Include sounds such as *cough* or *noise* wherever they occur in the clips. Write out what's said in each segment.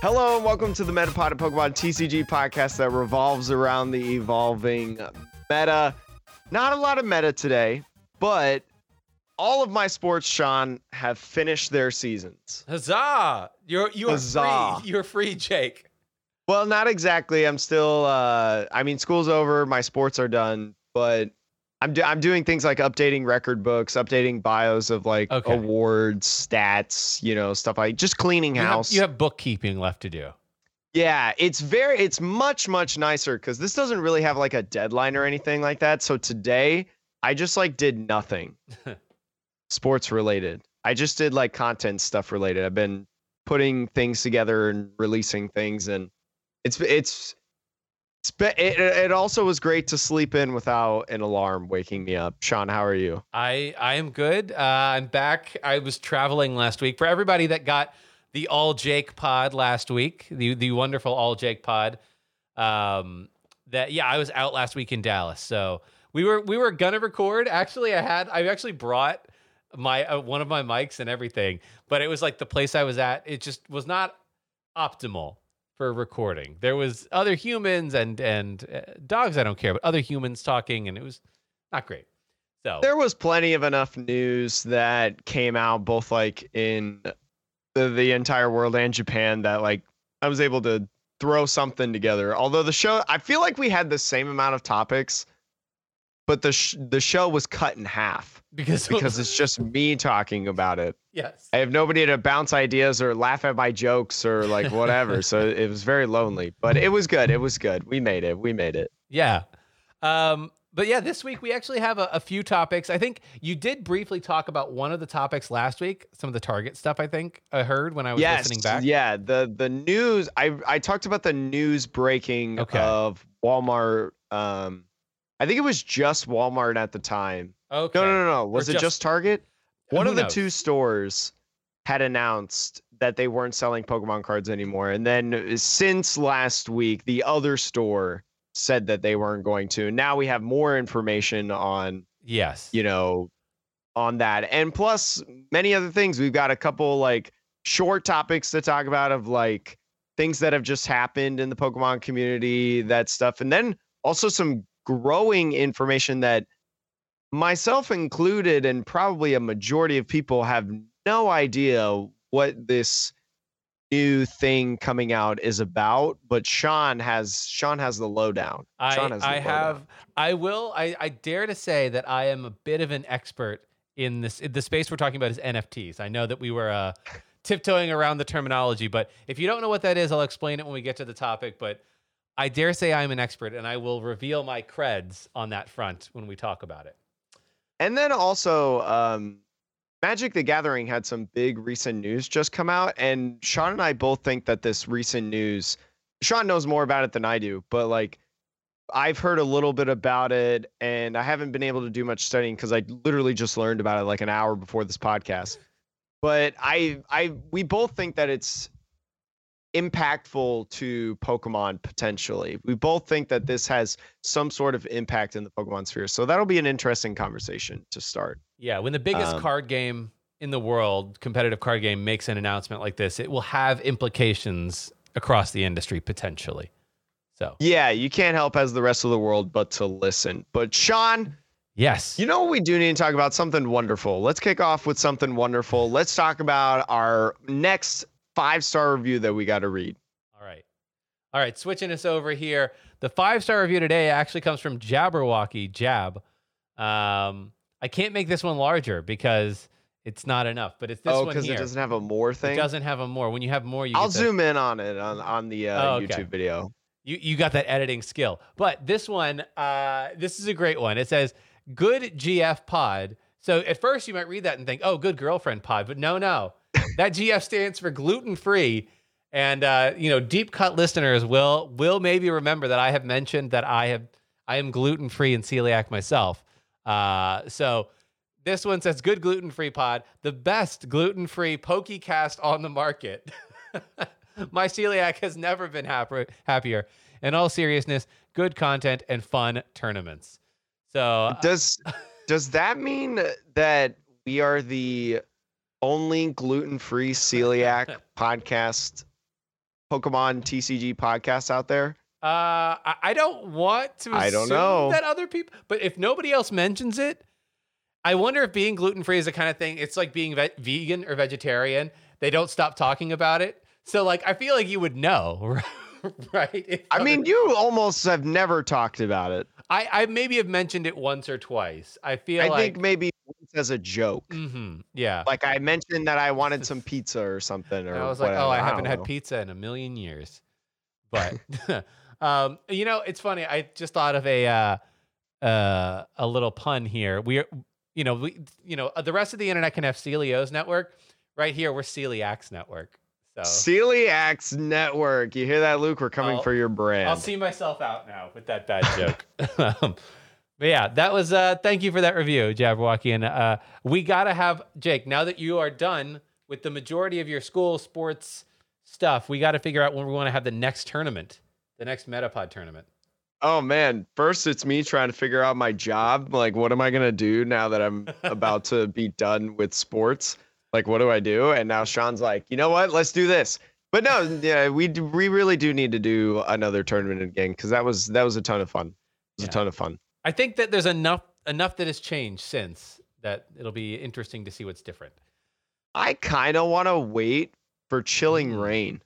Hello and welcome to the Metapod of Pokemon TCG podcast that revolves around the evolving meta. Not a lot of meta today, but all of my sports, Sean, have finished their seasons. Huzzah! You're you're Huzzah. free. *laughs* You're free, Jake. Well, not exactly. I'm still. Uh, I mean, school's over. My sports are done, but I'm do- I'm doing things like updating record books, updating bios of like Okay. awards, stats, you know, stuff like just cleaning You have, house. you have bookkeeping left to do. Yeah, it's very it's much much nicer because this doesn't really have like a deadline or anything like that. So today I just like did nothing *laughs* sports related. I just did like content stuff related. I've been putting things together and releasing things, and it's it's. It, it also was great to sleep in without an alarm waking me up. Sean, how are you? I I am good. Uh, I'm back. I was traveling last week. For everybody that got the All Jake Pod last week, the the wonderful All Jake Pod, um, that yeah, I was out last week in Dallas. So we were we were gonna record. Actually, I had I actually brought my uh, one of my mics and everything, but it was like the place I was at. It just was not optimal for recording. There was other humans and and uh, dogs. I don't care, but other humans talking, and it was not great. So There was plenty of enough news that came out both like in the, the entire world and Japan that like I was able to throw something together. Although the show, I feel like we had the same amount of topics, but the sh- the show was cut in half because because it's just me talking about it. yes, I have nobody to bounce ideas or laugh at my jokes or like whatever. *laughs* so it was very lonely, but it was good. It was good. We made it. We made it. yeah. Um, but yeah, this week we actually have a, a few topics. I think you did briefly talk about one of the topics last week, some of the Target stuff. I think I heard when I was yes, listening back. Yeah, the the news. I I talked about the news breaking Okay. of Walmart. Um, I think it was just Walmart at the time. Okay. No, no, no, no. Was it just- just, Target? One of the knows? two stores had announced that they weren't selling Pokemon cards anymore, and then since last week, the other store said that they weren't going to. Now we have more information on Yes. you know, on that. And plus many other things. We've got a couple like short topics to talk about of like things that have just happened in the Pokemon community, that stuff. And then also some growing information that myself included and probably a majority of people have no idea what this new thing coming out is about but Sean has Sean has the lowdown. I, Sean has the I lowdown. have I will I, I dare to say that I am a bit of an expert in this in the space we're talking about is NFTs. I know that we were uh, tiptoeing around the terminology, but if you don't know what that is, I'll explain it when we get to the topic. But I dare say I'm an expert, and I will reveal my creds on that front when we talk about it. And then also, um, Magic the Gathering had some big recent news just come out, and Sean and I both think that this recent news, Sean knows more about it than I do, but like I've heard a little bit about it, and I haven't been able to do much studying because I literally just learned about it like an hour before this podcast. But I, I, we both think that it's impactful to Pokemon potentially. We both think that this has some sort of impact in the Pokemon sphere. So that'll be an interesting conversation to start. Yeah, when the biggest Um, card game in the world, competitive card game, makes an announcement like this, it will have implications across the industry potentially. So Yeah, you can't help as the rest of the world but to listen. But Sean, yes, you know what we do need to talk about? Something wonderful. Let's kick off with something wonderful. Let's talk about our next five star review that we got to read. All right. All right. Switching us over here. The five star review today actually comes from Jabberwocky Jab. Um, I can't make this one larger because it's not enough, but it's this oh, one because it doesn't have a more thing. It doesn't have a more. When you have more, you I'll zoom in on it on on the uh, Oh, okay. YouTube video. you you got that editing skill. But this one, uh, this is a great one. It says good GF pod. So at first you might read that and think, oh, good girlfriend pod, but no, no, that GF stands for gluten free. And uh, you know, deep cut listeners will will maybe remember that I have mentioned that I have I am gluten free and celiac myself. Uh, so this one says good gluten free pod, the best gluten free Pokecast on the market. *laughs* My celiac has never been happier. Happier. In all seriousness, good content and fun tournaments. So Does does that mean that we are the only gluten free celiac *laughs* podcast Pokemon TCG podcast out there? Uh, I, don't want to. I don't know. that other people, but if nobody else mentions it, I wonder if being gluten free is the kind of thing. It's like being ve- vegan or vegetarian. They don't stop talking about it. So like, I feel like you would know, *laughs* right? If I other- mean, you almost have never talked about it. I, I maybe have mentioned it once or twice. I feel I like, think maybe as a joke. hmm yeah. Like I mentioned that I wanted some *laughs* pizza or something, or I was like, whatever. oh, I don't haven't had know. pizza in a million years. *laughs* But, *laughs* um, you know, it's funny. I just thought of a uh, uh, a little pun here. We're, you know, we, you know, the rest of the internet can have Celio's network. Right here, we're Celiacs network. So Celiacs Network. You hear that, Luke? We're coming I'll- for your brand. I'll see myself out now with that bad joke. um, but yeah, that was. Uh, thank you for that review, Jabberwocky. And uh, we gotta have Jake. Now that you are done with the majority of your school sports stuff, we got to figure out when we want to have the next tournament, the next Metapod tournament. Oh man, first it's me trying to figure out my job. Like, what am I gonna do now that I'm *laughs* about to be done with sports? Like, what do I do? And now Sean's like, you know what? Let's do this. But no, yeah, we do, we really do need to do another tournament again because that was that was a ton of fun. It was Yeah. a ton of fun. I think that there's enough enough that has changed since that it'll be interesting to see what's different. I kind of want to wait for Chilling Mm. Reign.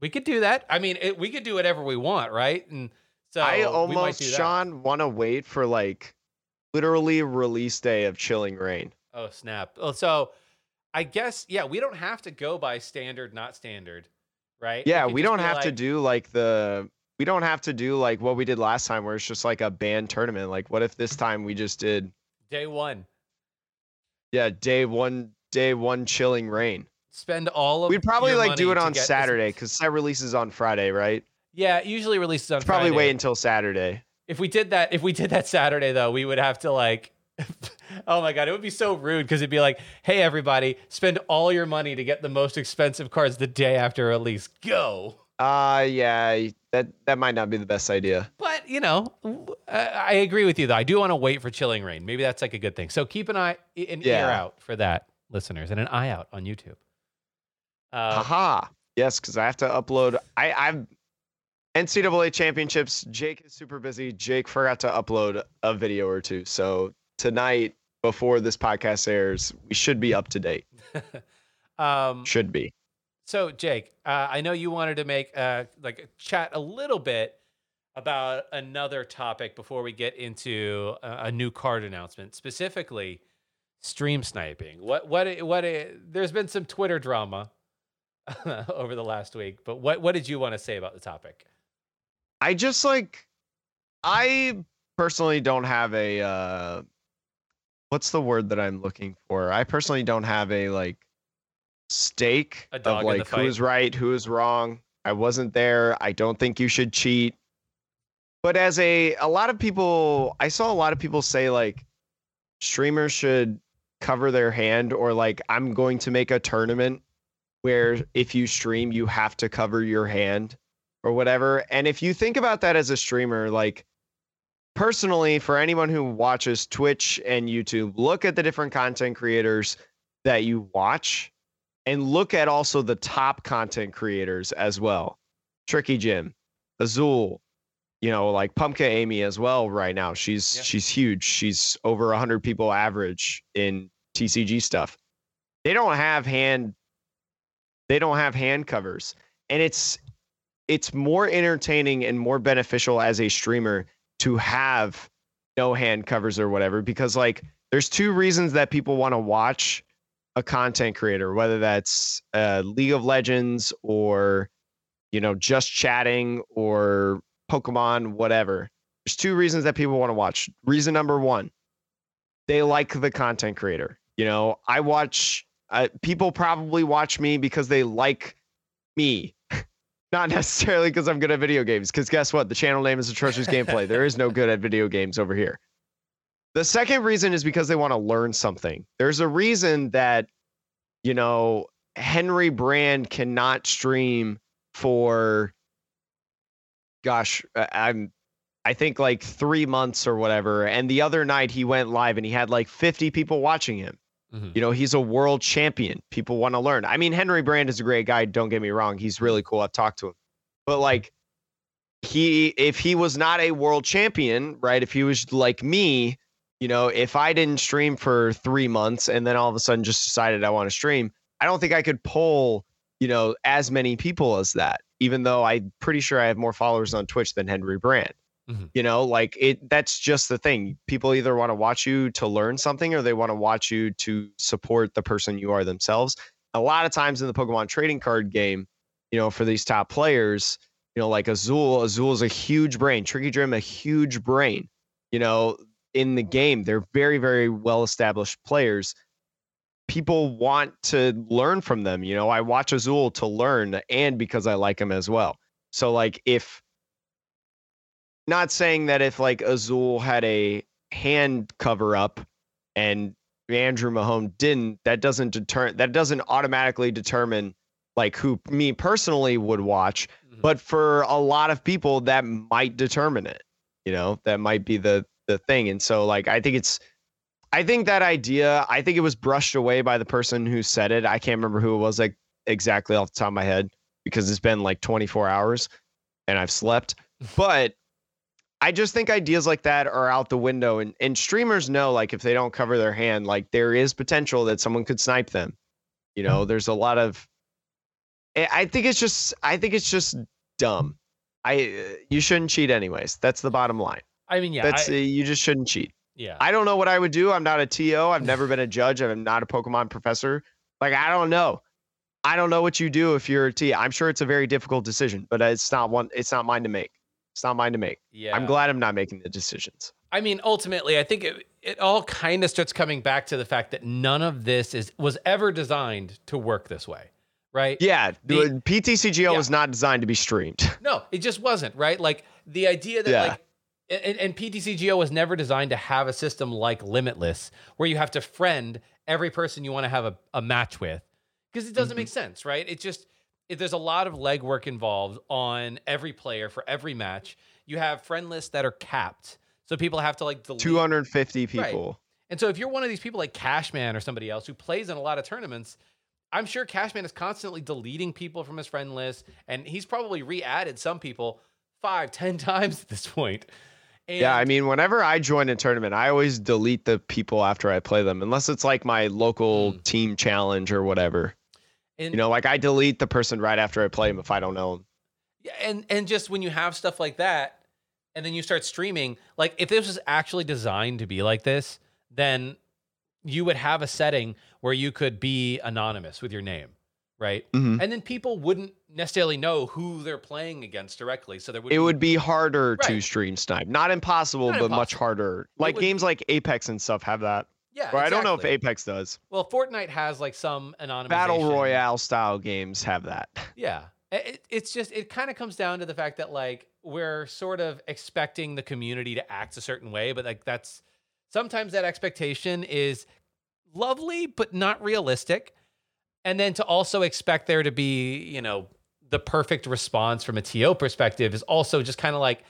We could do that. I mean, it, we could do whatever we want, right? And so I almost. Sean, want to wait for like literally release day of Chilling Reign. Oh snap! Oh, so I guess yeah, we don't have to go by standard, not standard, right? Yeah, could we don't have to do like the we don't have to do like what we did last time where it's just like a band tournament. Like what if this time we just did day one. yeah, day one day one chilling reign. Spend all of. We'd probably like do it on Saturday cuz set releases on Friday, right? Yeah, it usually releases on Probably Friday. wait until Saturday. If we did that, if we did that Saturday though, we would have to like. *laughs* oh my god, it would be so rude because it'd be like, "Hey everybody, spend all your money to get the most expensive cards the day after release. Go." Uh yeah, that that might not be the best idea. But you know, I agree with you though. I do want to wait for Chilling Reign. Maybe that's like a good thing. So keep an eye, an ear out for that, listeners, and an eye out on YouTube. Uh, Haha. Yes, cuz I have to upload I I've NCAA championships. Jake is super busy. Jake forgot to upload a video or two. So tonight before this podcast airs, we should be up to date. *laughs* um, Should be. So Jake, uh, I know you wanted to make uh, like chat a little bit about another topic before we get into a, a new card announcement, specifically stream sniping. What what what? There's been some Twitter drama *laughs* over the last week, but what what did you want to say about the topic? I just like I personally don't have a uh what's the word that I'm looking for? I personally don't have a like stake of like who is right, who is wrong. I wasn't there. I don't think you should cheat. But as a a lot of people I saw a lot of people say like streamers should cover their hand or like I'm going to make a tournament where if you stream you have to cover your hand or whatever. And if you think about that as a streamer, like personally, for anyone who watches Twitch and YouTube, look at the different content creators that you watch and look at also the top content creators as well. Tricky Gym, Azul, you know, like Pumpkin Amy as well right now. She's Yeah. she's huge. She's over 100 people average in TCG stuff. They don't have hand they don't have hand covers. And it's it's more entertaining and more beneficial as a streamer to have no hand covers or whatever because like there's two reasons that people want to watch a content creator whether that's uh, league of legends or you know just chatting or pokemon whatever there's two reasons that people want to watch reason number one they like the content creator you know i watch uh, people probably watch me because they like me *laughs* not necessarily because I'm good at video games. Because guess what? The channel name is Atrocious Gameplay. There is no good at video games over here. The second reason is because they want to learn something. There's a reason that, you know, Henry Brand cannot stream for, gosh, I'm, I think like three months or whatever. And the other night he went live and he had like 50 people watching him. Mhm. You know, he's a world champion. People want to learn. I mean, Henry Brand is a great guy. Don't get me wrong. He's really cool. I've talked to him. But like, he, if he was not a world champion, right? If he was like me, you know, if I didn't stream for three months and then all of a sudden just decided I want to stream, I don't think I could pull, you know, as many people as that, even though I'm pretty sure I have more followers on Twitch than Henry Brand. Mhm. You know, like it that's just the thing. People either want to watch you to learn something or they want to watch you to support the person you are themselves. A lot of times in the Pokemon trading card game, you know, for these top players, you know, like Azul, Azul is a huge brain, Tricky Dream, a huge brain. You know, in the game, they're very, very well established players. People want to learn from them. You know, I watch Azul to learn and because I like him as well. So, like, if not saying that if like Azul had a hand cover up and Andrew Mahone didn't, that doesn't deter that doesn't automatically determine like who me personally would watch. Mhm. But for a lot of people, that might determine it. You know, that might be the the thing. And so like I think it's I think that idea, I think it was brushed away by the person who said it. I can't remember who it was like exactly off the top of my head because it's been like 24 hours and I've slept. *laughs* But I just think ideas like that are out the window and, and streamers know like if they don't cover their hand, like there is potential that someone could snipe them. You know, there's a lot of I I think it's just I think it's just dumb. I uh, you shouldn't cheat anyways. That's the bottom line. I mean, yeah, That's I- you just shouldn't cheat. yeah. I don't know what I would do. I'm not a TO. I've never been a judge. I'm not a Pokemon professor. Like I don't know. I don't know what you do if you're a T. I'm sure it's a very difficult decision, but it's not one. It's not mine to make. It's not mine to make. yeah. I'm glad I'm not making the decisions. I mean, ultimately, I think it, it all kind of starts coming back to the fact that none of this is was ever designed to work this way, right? Yeah, The- the, PTCGO Yeah. was not designed to be streamed. *laughs* No, it just wasn't, right? Like the idea that Yeah. like and, and PTCGO was never designed to have a system like Limitless where you have to friend every person you want to have a, a match with because it doesn't mm-hmm. make sense, right? It just it, there's a lot of legwork involved on every player for every match. You have friend lists that are capped, so people have to like delete 250 people. and so if you're one of these people like Cashman or somebody else who plays in a lot of tournaments, I'm sure Cashman is constantly deleting people from his friend list, and he's probably re-added some people five, ten *laughs* times at this point. And Yeah, I mean, whenever I join a tournament, I always delete the people after I play them, unless it's like my local Mm. team challenge or whatever. and, You know, like I delete the person right after I play them if I don't know them. Yeah, and and just when you have stuff like that, and then you start streaming, like if this was actually designed to be like this, then you would have a setting where you could be anonymous with your name, right? Mhm. And then people wouldn't necessarily know who they're playing against directly, so there would It be- would be harder to stream snipe. Not impossible, Not but much harder. Like would games like Apex and stuff have that. yeah. Or I don't know if. Apex does. Well, Fortnite has like some anonymous Battle Royale style games have that. *laughs* Yeah. It- it's just, it kind of comes down to the fact that like we're sort of expecting the community to act a certain way, but like that's sometimes that expectation is lovely, but not realistic. And then to also expect there to be, you know, the perfect response from a TO perspective is also just kind of like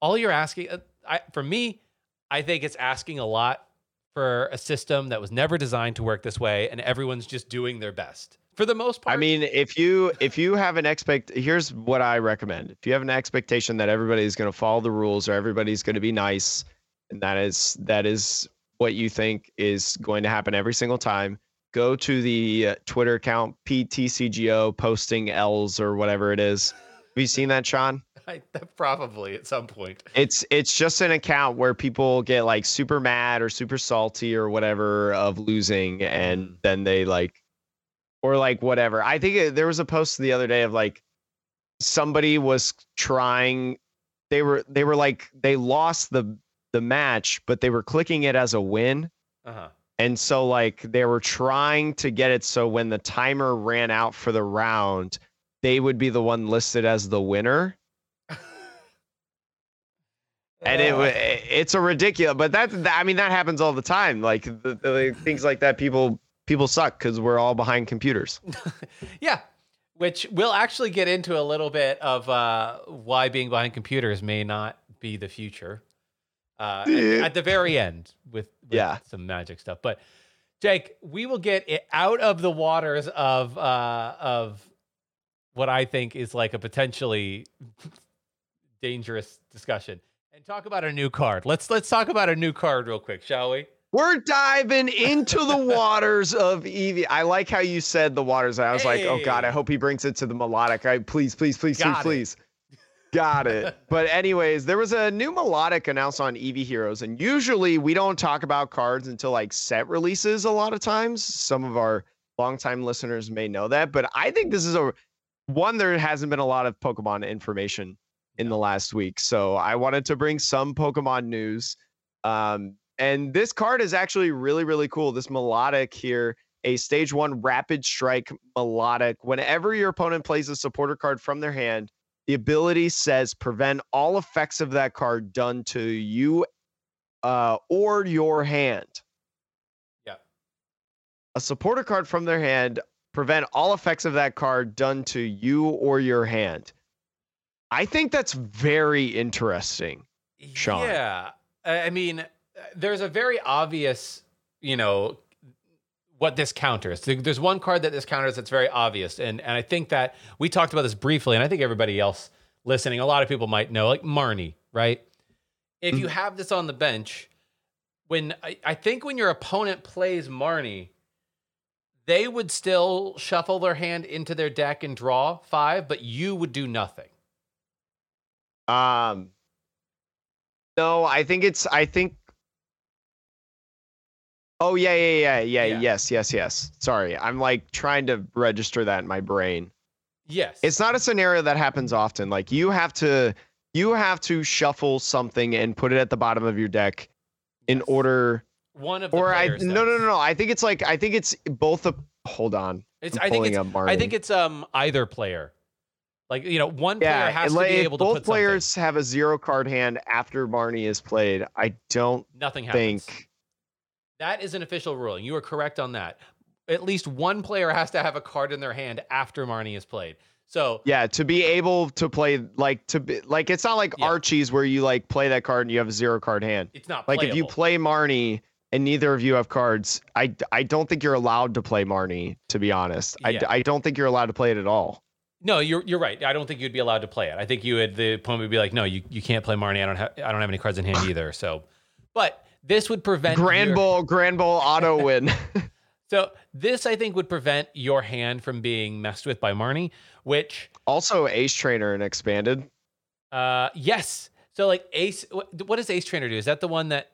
all you're asking. uh, I, for me, I think it's asking a lot for a system that was never designed to work this way, and everyone's just doing their best for the most part. I mean, if you if you have an expect, here's what I recommend. If you have an expectation that everybody's going to follow the rules or everybody's going to be nice, and that is that is what you think is going to happen every single time, go to the uh, Twitter account PTCGO posting L's or whatever it is. Have you seen that, Sean? *laughs* I, probably at some point. It's it's just an account where people get like super mad or super salty or whatever of losing, and then they like, or like whatever. I think it, there was a post the other day of like somebody was trying. They were they were like they lost the the match, but they were clicking it as a win. Uh huh. And so like they were trying to get it so when the timer ran out for the round, they would be the one listed as the winner. and it it's a ridiculous but that i mean that happens all the time. Like the, the, things like that people people suck because we're all behind computers. *laughs* Yeah, which we'll actually get into a little bit of uh, why being behind computers may not be the future uh, at, at the very end with, with Yeah. some magic stuff. But Jake, we will get it out of the waters of uh, of what I think is like a potentially *laughs* dangerous discussion and talk about a new card. Let's let's talk about a new card real quick, shall we? We're diving into the *laughs* waters of Eevee. I like how you said the waters. I was like, oh god, I hope he brings it to the Milotic. I please, please, please, Got it. please, please. Got it. *laughs* But anyways, there was a new Milotic announced on Eevee Heroes, and usually we don't talk about cards until like set releases. A lot of times, some of our longtime listeners may know that, but I think this is a one. There hasn't been a lot of Pokemon information in the last week, so I wanted to bring some Pokemon news. Um, and this card is actually really, really cool. This Milotic here, a stage one rapid strike Milotic. Whenever your opponent plays a supporter card from their hand, the ability says prevent all effects of that card done to you uh, or your hand. Yeah. A supporter card from their hand, prevent all effects of that card done to you or your hand. I think that's very interesting. Sean. Yeah. I mean, uh, there's a very obvious, you know, what this counters. There's one card that this counters that's very obvious. And and I think that we talked about this briefly, and I think everybody else listening, a lot of people might know, like Marnie, right? If you have this on the bench, when I, I think when your opponent plays Marnie, they would still shuffle their hand into their deck and draw five, but you would do nothing. Um, no, I think it's. I think. Oh yeah, yeah, yeah, yeah, Yeah. yes, yes, yes. Sorry, I'm like trying to register that in my brain. Yes. It's not a scenario that happens often. Like you have to, you have to shuffle something and put it at the bottom of your deck in Yes. order. one of the Or I no, no, no, no. I think it's like I think it's both a. Hold on. It's I'm I think it's I think it's um either player. Like you know, one player yeah. has to like, be able to both put players have a zero card hand after Marnie is played. I don't. Nothing happens. think. That is an official ruling. You are correct on that. At least one player has to have a card in their hand after Marnie is played. So Yeah, to be able to play like to be like it's not like Yeah. Archie's where you like play that card and you have a zero card hand. it's not Like if you play Marnie and neither of you have cards, I I don't think you're allowed to play Marnie. To be honest, I I don't think you're allowed to play it at all. No, you're you're right. I don't think you'd be allowed to play it. I think you would the opponent would be like, no, you, you can't play Marnie. I don't have I don't have any cards in hand *laughs* either. So, but this would prevent Grand your- Ball, Grand Ball auto *laughs* win. So this I think would prevent your hand from being messed with by Marnie, which also, Ace Trainer and expanded. uh yes. So like Ace, what, does Ace Trainer do? Is that the one that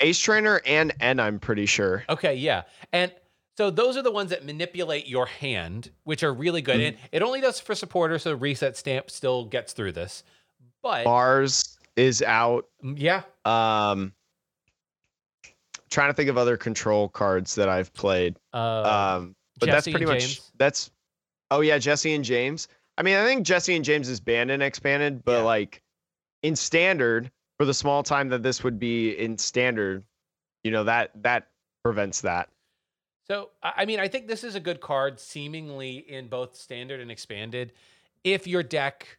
Ace Trainer and N, I'm pretty sure. Okay, yeah. And so those are the ones that manipulate your hand, which are really good. And it only does for supporters, so reset stamp still gets through this. But Bars is out. yeah, Um, trying to think of other control cards that I've played. uh, Um, but that's pretty much that's. Oh yeah, Jesse and James. I mean, I think Jesse and James is banned and expanded, but Yeah. like in standard, for the small time that this would be in standard, you know that that prevents that. So, I mean, I think this is a good card, seemingly in both standard and expanded. If your deck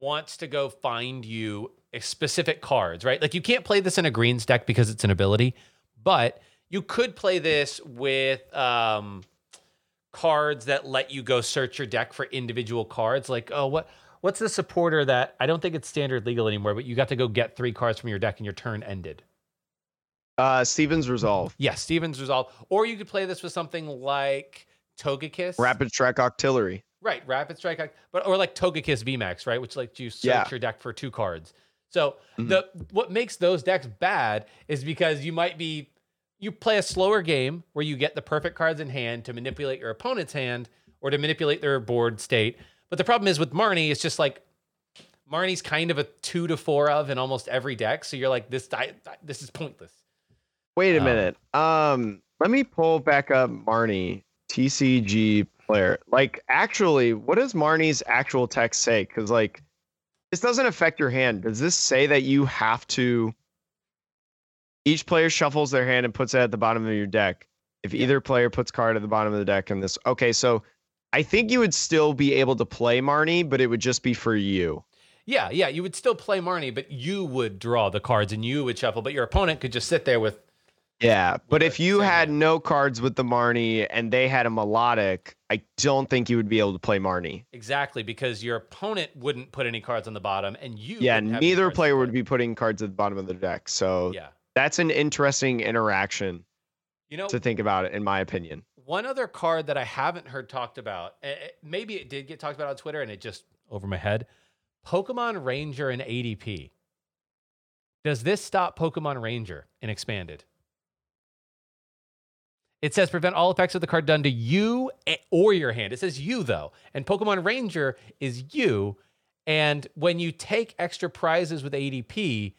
wants to go find you specific cards, right? Like you can't play this in a greens deck because it's an ability, but you could play this with um, cards that let you go search your deck for individual cards. Like, oh, what what's the supporter that I don't think it's standard legal anymore, but you got to go get three cards from your deck and your turn ended. Uh, Stevens Resolve, Yes, Steven's Resolve. Or you could play this with something like Togekiss. Rapid Strike Octillery. Right, Rapid Strike. But or like Togekiss VMAX, right? Which lets you search Yeah. your deck for two cards. So Mhm. the what makes those decks bad is because you might be you play a slower game where you get the perfect cards in hand to manipulate your opponent's hand or to manipulate their board state. But the problem is with Marnie, it's just like Marnie's kind of a two to four of in almost every deck. So you're like, this I, this is pointless. Wait a Um, minute. Um, let me pull back up Marnie TCG player. Like, actually, what does Marnie's actual text say? Because like, this doesn't affect your hand. Does this say that you have to? Each player shuffles their hand and puts it at the bottom of your deck. If either player puts card at the bottom of the deck, and this, okay, so I think you would still be able to play Marnie, but it would just be for you. Yeah, yeah, you would still play Marnie, but you would draw the cards and you would shuffle, but your opponent could just sit there with Yeah, but if you had no cards with the Marnie and they had a Milotic, I don't think you would be able to play Marnie. Exactly, because your opponent wouldn't put any cards on the bottom, and you. Yeah, neither player would be putting cards at the bottom of the deck. So Yeah, that's an interesting interaction you know, to think about, it, in my opinion. one other card that I haven't heard talked about. eh, eh, Maybe it did get talked about on Twitter, and it just over my head. Pokemon Ranger and ADP. Does this stop Pokemon Ranger in expanded? It says prevent all effects of the card done to you or your hand. It says you though, and Pokemon Ranger is you. And when you take extra prizes with ADP,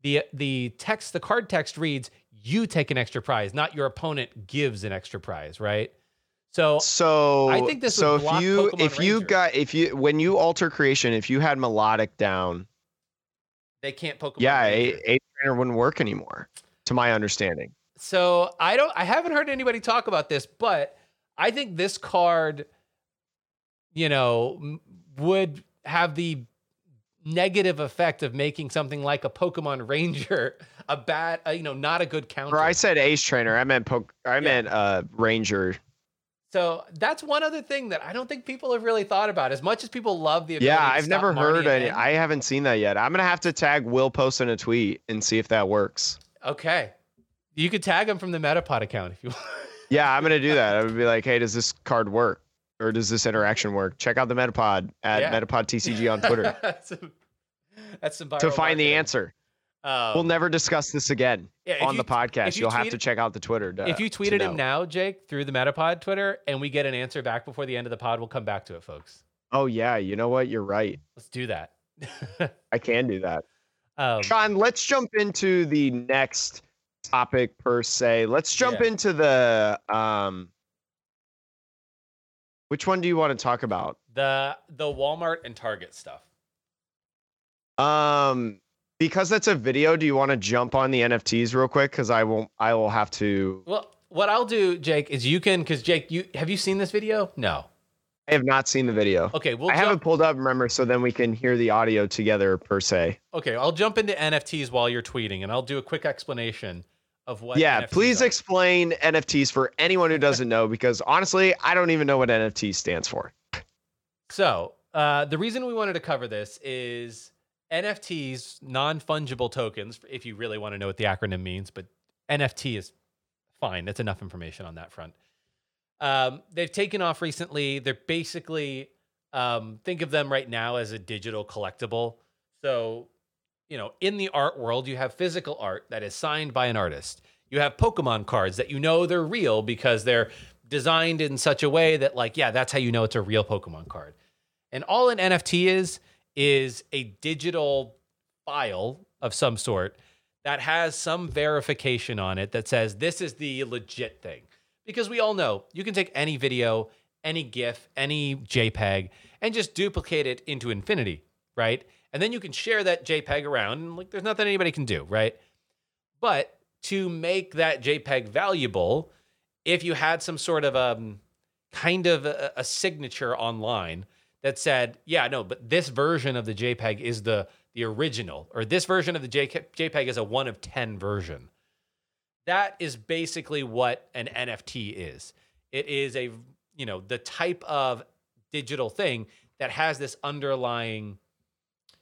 the the text, the card text reads, "You take an extra prize, not your opponent gives an extra prize." Right? So So I think this would so if you Pokemon if you Ranger. got if you when you alter creation, if you had Milotic down, they can't Pokemon. yeah, Ranger. a, a trainer wouldn't work anymore, to my understanding. So I don't I haven't heard anybody talk about this, but I think this card, you know, would have the negative effect of making something like a Pokemon Ranger a bad, uh, you know, not a good counter. Or I said ace trainer. I meant poke. I meant uh ranger. so that's one other thing that I don't think people have really thought about. As much as people love the ability Yeah, I've never Marnie heard any. I haven't seen that yet. I'm gonna have to tag Will post in a tweet and see if that works. okay, you could tag him from the Metapod account if you want. *laughs* Yeah, I'm gonna do that. I would be like, hey, does this card work? Or does this interaction work? Check out the Metapod at Yeah. Metapod TCG on Twitter *laughs* that's some, that's some to find the answer. Um, we'll never discuss this again yeah, on you the podcast. you You'll have to check out the Twitter. To, if you tweeted him now, Jake, through the Metapod Twitter, and we get an answer back before the end of the pod, we'll come back to it, folks. Oh yeah, you know what? You're right. Let's do that. *laughs* I can do that. um, Sean, let's jump into the next topic per se. Let's jump Yeah. into the um which one do you want to talk about? the the Walmart and Target stuff. Um because that's a video, do you want to jump on the NFTs real quick cuz I won't I will have to Well, what I'll do, Jake, is you can because Jake, you have you seen this video? No. I have not seen the video. Okay, we'll I have it jump, pulled up, remember, so then we can hear the audio together per se. okay. I'll jump into NFTs while you're tweeting, and I'll do a quick explanation of what. yeah, NFTs please are. explain NFTs for anyone who doesn't know because honestly, I don't even know what NFT stands for. So, uh, the reason we wanted to cover this is NFTs, non fungible tokens, if you really want to know what the acronym means, but NFT is fine. That's enough information on that front. Um, they've taken off recently. They're basically, um, think of them right now as a digital collectible. So, you know, in the art world, you have physical art that is signed by an artist. You have Pokemon cards that you know they're real because they're designed in such a way that, like, yeah, that's how you know it's a real Pokemon card. And all an NFT is, is a digital file of some sort that has some verification on it that says this is the legit thing. Because we all know you can take any video, any GIF, any JPEG, and just duplicate it into infinity, right? And then you can share that JPEG around, and like there's nothing anybody can do, right? But to make that JPEG valuable, if you had some sort of um, kind of a, a signature online that said, yeah, no, but this version of the JPEG is the the original, or this version of the JPEG is a one of 10 version. That is basically what an NFT is. It is a, you know, the type of digital thing that has this underlying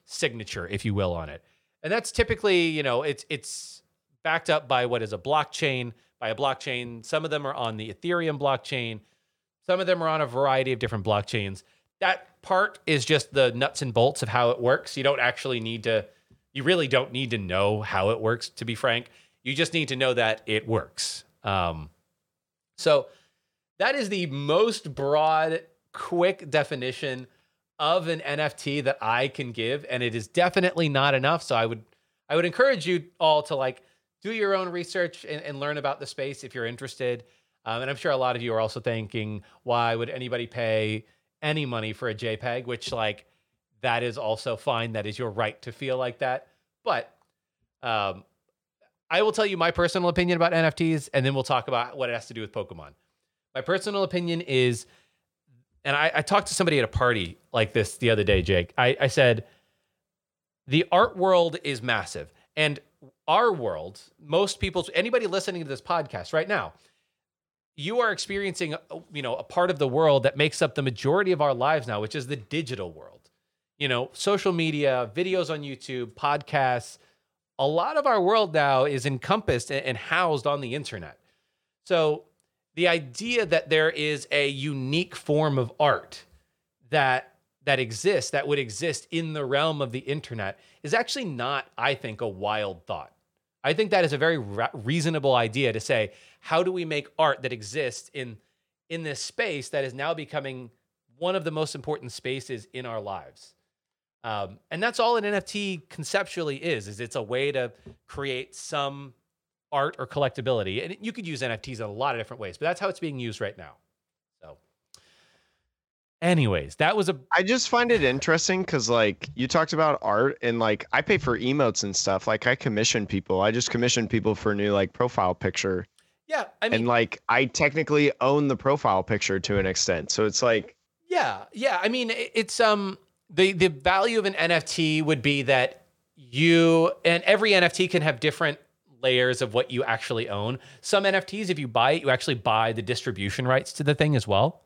signature, if you will, on it. And that's typically, you know, it's it's backed up by what is a blockchain, by a blockchain. Some of them are on the Ethereum blockchain. Some of them are on a variety of different blockchains. That part is just the nuts and bolts of how it works. You don't actually need to, you really don't need to know how it works, to be frank. You just need to know that it works. Um, so that is the most broad, quick definition of an NFT that I can give, and it is definitely not enough. So I would, I would encourage you all to like do your own research and, and learn about the space if you're interested. Um, and I'm sure a lot of you are also thinking, why would anybody pay any money for a JPEG? Which like that is also fine. That is your right to feel like that. But um, I will tell you my personal opinion about NFTs, and then we'll talk about what it has to do with Pokemon. My personal opinion is, and I, I talked to somebody at a party like this the other day, Jake. I, I said, the art world is massive. And our world, most people, anybody listening to this podcast right now, you are experiencing, you know, a part of the world that makes up the majority of our lives now, which is the digital world. You know, social media, videos on YouTube, podcasts. A lot of our world now is encompassed and housed on the internet. So the idea that there is a unique form of art that that exists that would exist in the realm of the internet is actually not i think a wild thought. I think that is a very ra- reasonable idea to say how do we make art that exists in in this space that is now becoming one of the most important spaces in our lives? Um, and that's all an nft conceptually is is it's a way to create some art or collectability and you could use nfts in a lot of different ways but that's how it's being used right now So, Anyways, that was a. I just find it interesting because, like, you talked about art and, like, I pay for emotes and stuff. Like, I commission people. I just commission people for a new, like, profile picture. Yeah. I mean, and, like, I technically own the profile picture to an extent. So it's like. Yeah. Yeah. I mean, it's, um, the, the value of an NFT would be that you, and every NFT can have different layers of what you actually own. Some NFTs, if you buy it, you actually buy the distribution rights to the thing as well.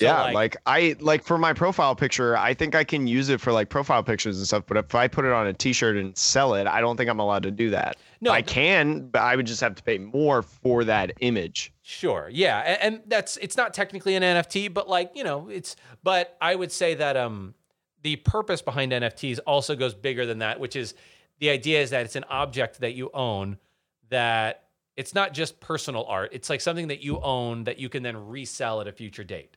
So yeah, like, like, I like for my profile picture, I think I can use it for like profile pictures and stuff. But if I put it on a T-shirt and sell it, I don't think I'm allowed to do that. No, I can, but I would just have to pay more for that image. Sure, yeah, and, and that's it's not technically an NFT, but like you know, it's. But I would say that um, the purpose behind NFTs also goes bigger than that, which is the idea is that it's an object that you own that it's not just personal art. It's like something that you own that you can then resell at a future date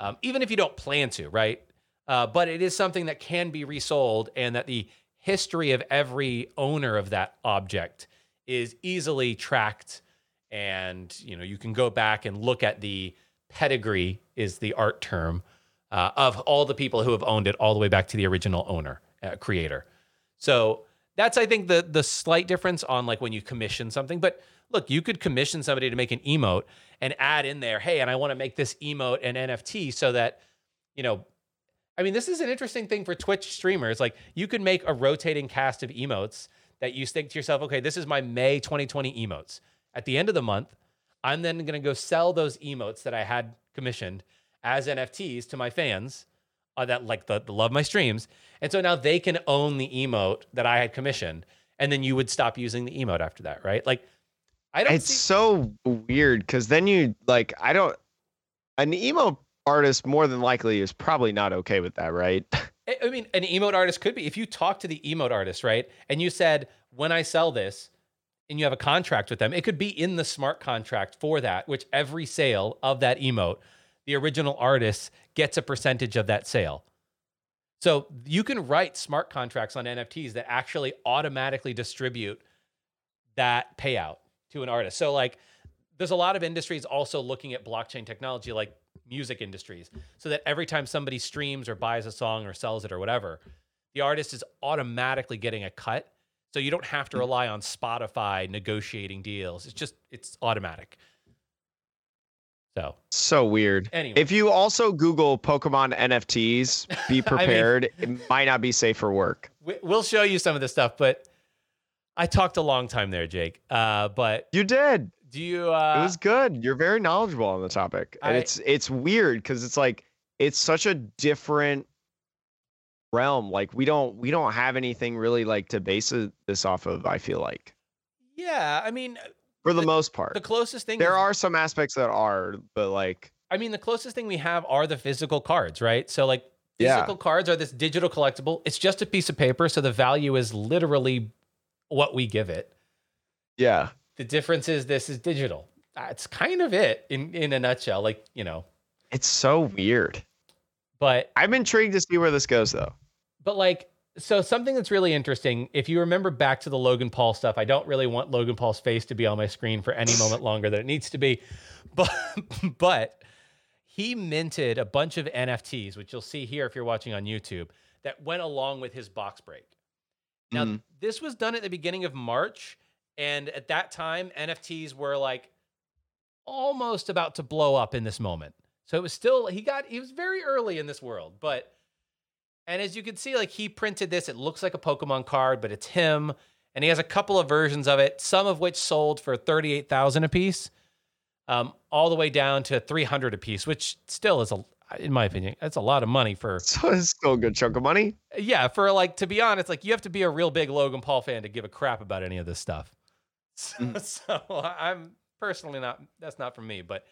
um, even if you don't plan to, right? Uh, but it is something that can be resold, and that the history of every owner of that object is easily tracked, and you know you can go back and look at the pedigree is the art term uh, of all the people who have owned it all the way back to the original owner uh, creator. So that's I think the the slight difference on like when you commission something, but look, you could commission somebody to make an emote and add in there, hey, and I want to make this emote an NFT so that, you know, I mean, this is an interesting thing for Twitch streamers. Like, you could make a rotating cast of emotes that you think to yourself, okay, this is my May 2020 emotes. At the end of the month, I'm then to go sell those emotes that I had commissioned as NFTs to my fans uh, that like the, the love my streams. And so now they can own the emote that I had commissioned. And then you would stop using the emote after that, right? Like I don't. It's see- so weird because then you like I don't. An emote artist more than likely is probably not okay with that, right? *laughs* I mean, an emote artist could be. If you talk to the emote artist, right, and you said, "When I sell this," and you have a contract with them, it could be in the smart contract for that, which every sale of that emote, the original artist gets a percentage of that sale. So you can write smart contracts on NFTs that actually automatically distribute that payout to an artist. So like there's a lot of industries also looking at blockchain technology like music industries so that every time somebody streams or buys a song or sells it or whatever, the artist is automatically getting a cut. So you don't have to mm. rely on Spotify negotiating deals. It's just it's automatic. So so weird. Anyway, if you also Google Pokemon NFTs, be *laughs* prepared. I mean, it might not be safe for work. We'll show you some of this stuff, but I talked a long time there, Jake. Uh, but you did. Do you? Uh, it was good. You're very knowledgeable on the topic, and I, it's it's weird because it's like it's such a different realm. Like we don't we don't have anything really like to base this off of. I feel like. Yeah, I mean, for the, the most part, the closest thing. There is, are some aspects that are, but like. I mean, the closest thing we have are the physical cards, right? So like physical yeah. cards are this digital collectible. It's just a piece of paper, so the value is literally what we give it. Yeah. The difference is this is digital. That's kind of it in in a nutshell. Like, you know. It's so weird. But I'm intrigued to see where this goes though. But like so something that's really interesting, if you remember back to the Logan Paul stuff, I don't really want Logan Paul's face to be on my screen for any moment longer than it needs to be. *laughs* But but he minted a bunch of NFTs, which you'll see here if you're watching on YouTube, that went along with his box break. Now, mm-hmm. this was done at the beginning of March. And at that time, NFTs were like almost about to blow up in this moment. So it was still, he got, he was very early in this world. But, and as you can see, like he printed this, it looks like a Pokemon card, but it's him. and he has a couple of versions of it, some of which sold for thirty-eight thousand a piece, um, all the way down to three hundred a piece, which still is a, in my opinion, that's a lot of money for. *laughs* So it's still a good chunk of money. Yeah, for like to be honest, like you have to be a real big Logan Paul fan to give a crap about any of this stuff. So, *laughs* Mm. so I'm personally not. That's not for me, but.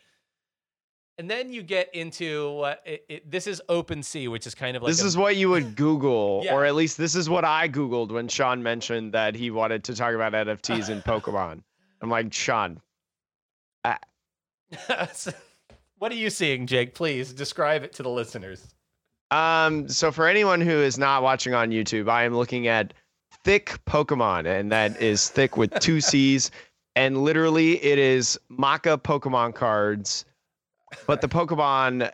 And then you get into uh, it, it, this is OpenSea, which is kind of like this a- is what you would *laughs* Google, Yeah. or at least this is what I Googled when Sean mentioned that he wanted to talk about NFTs in Pokemon. *laughs* I'm like, Sean, *laughs* what are you seeing, Jake? Please describe it to the listeners. Um, so for anyone who is not watching on YouTube, I am looking at thick Pokemon, and that is thick with two C's. And literally, it is Maka Pokemon cards, but the Pokemon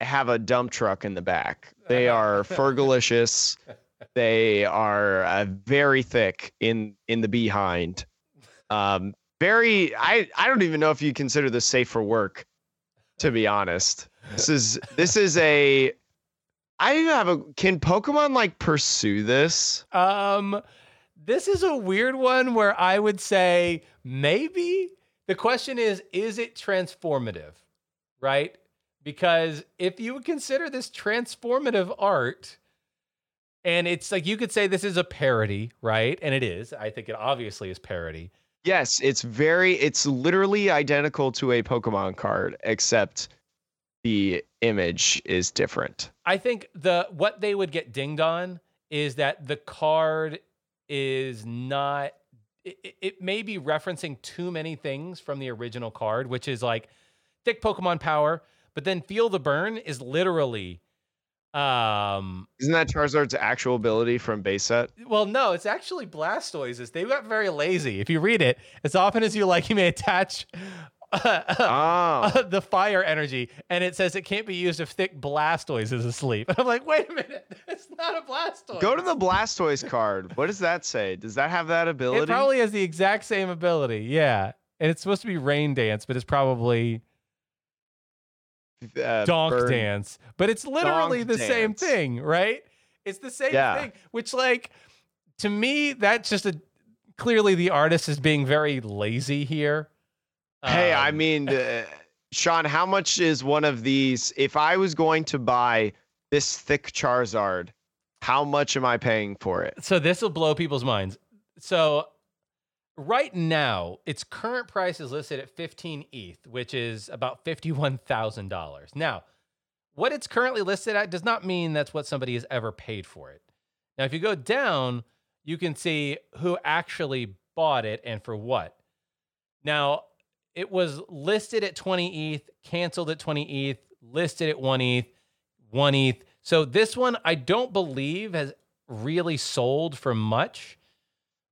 have a dump truck in the back. They are Fergalicious. They are uh, very thick in in the behind. Um, very. I I don't even know if you consider this safe for work. To be honest, this is this is a I even have a. Can Pokemon like pursue this? Um, this is a weird one where I would say maybe. The question is, is it transformative? Right? Because if you would consider this transformative art, and it's like you could say this is a parody, right? And it is. I think it obviously is parody. Yes, it's very. It's literally identical to a Pokemon card, except the image is different. I think the what they would get dinged on is that the card is not it, it- it may be referencing too many things from the original card, which is like thick Pokemon power, but then feel the burn is literally um Isn't that Charizard's actual ability from base set? well no it's actually blastoise's they got very lazy if you read it as often as you like you may attach Oh, *laughs* the fire energy, and it says it can't be used if thick Blastoise is asleep. And *laughs* I'm like, wait a minute, *laughs* it's not a Blastoise. go to the Blastoise card. What does that say? Does that have that ability? It probably has the exact same ability, yeah. And it's supposed to be Rain Dance, but it's probably uh, Donk burn- Dance. But it's literally Donk the same thing, right? It's the same Yeah. thing. Which, like, to me, that's just a clearly the artist is being very lazy here. Hey, I Um, mean, *laughs* uh, Sean, how much is one of these? If I was going to buy this thick Charizard, how much am I paying for it? so this will blow people's minds. So right now, its current price is listed at 15 ETH, which is about $51,000. Now, what it's currently listed at does not mean that's what somebody has ever paid for it. Now, if you go down, you can see who actually bought it and for what. Now, it was listed at 20 ETH, canceled at 20 ETH, listed at 1 ETH, 1 ETH. So this one I don't believe has really sold for much.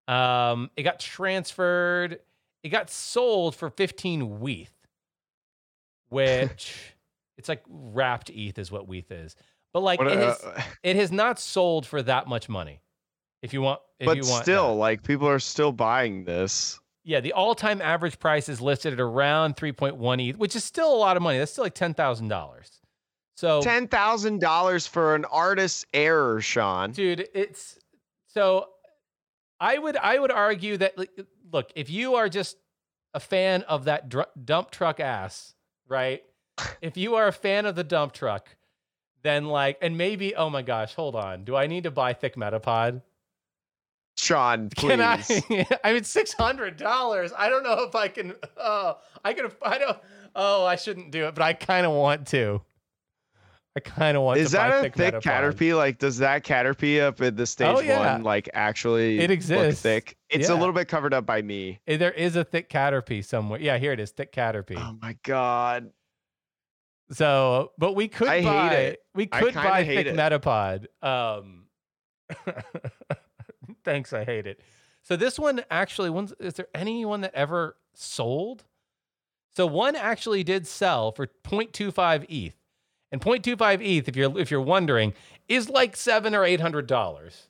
Um, it got transferred. It got sold for 15 WETH, which *laughs* it's like wrapped ETH is what WETH is. But like What, it, has, uh, *laughs* it has not sold for that much money. If you want, if but you want still, that. like people are still buying this. yeah, the all-time average price is listed at around 3.1 ETH, which is still a lot of money. That's still like ten thousand dollars. So Ten thousand dollars for an artist's error, Sean. dude it's so i would i would argue that look if you are just a fan of that dr- dump truck ass right? *laughs* If you are a fan of the dump truck then like and maybe oh my gosh hold on. Do i need to buy thick metapod? Sean, please. can i? *laughs* i mean $600 i don't know if i can oh i could. i don't oh i shouldn't do it but i kind of want to i kind of want Is to buy that a thick, thick Caterpie? Like, does that Caterpie up at the stage Oh, yeah. one like actually It look exists. thick? It's a little bit covered up by me. Eh, There is a thick Caterpie somewhere. Yeah, here it is, thick Caterpie. Oh my god. So, but we could I buy it. we could buy thick it. Metapod. Um, *laughs* thanks, I hate it. So this one actually, one's, is there anyone that ever sold? So one actually did sell for 0.25 ETH, and 0.25 ETH, if you're if you're wondering, is like seven or eight hundred dollars.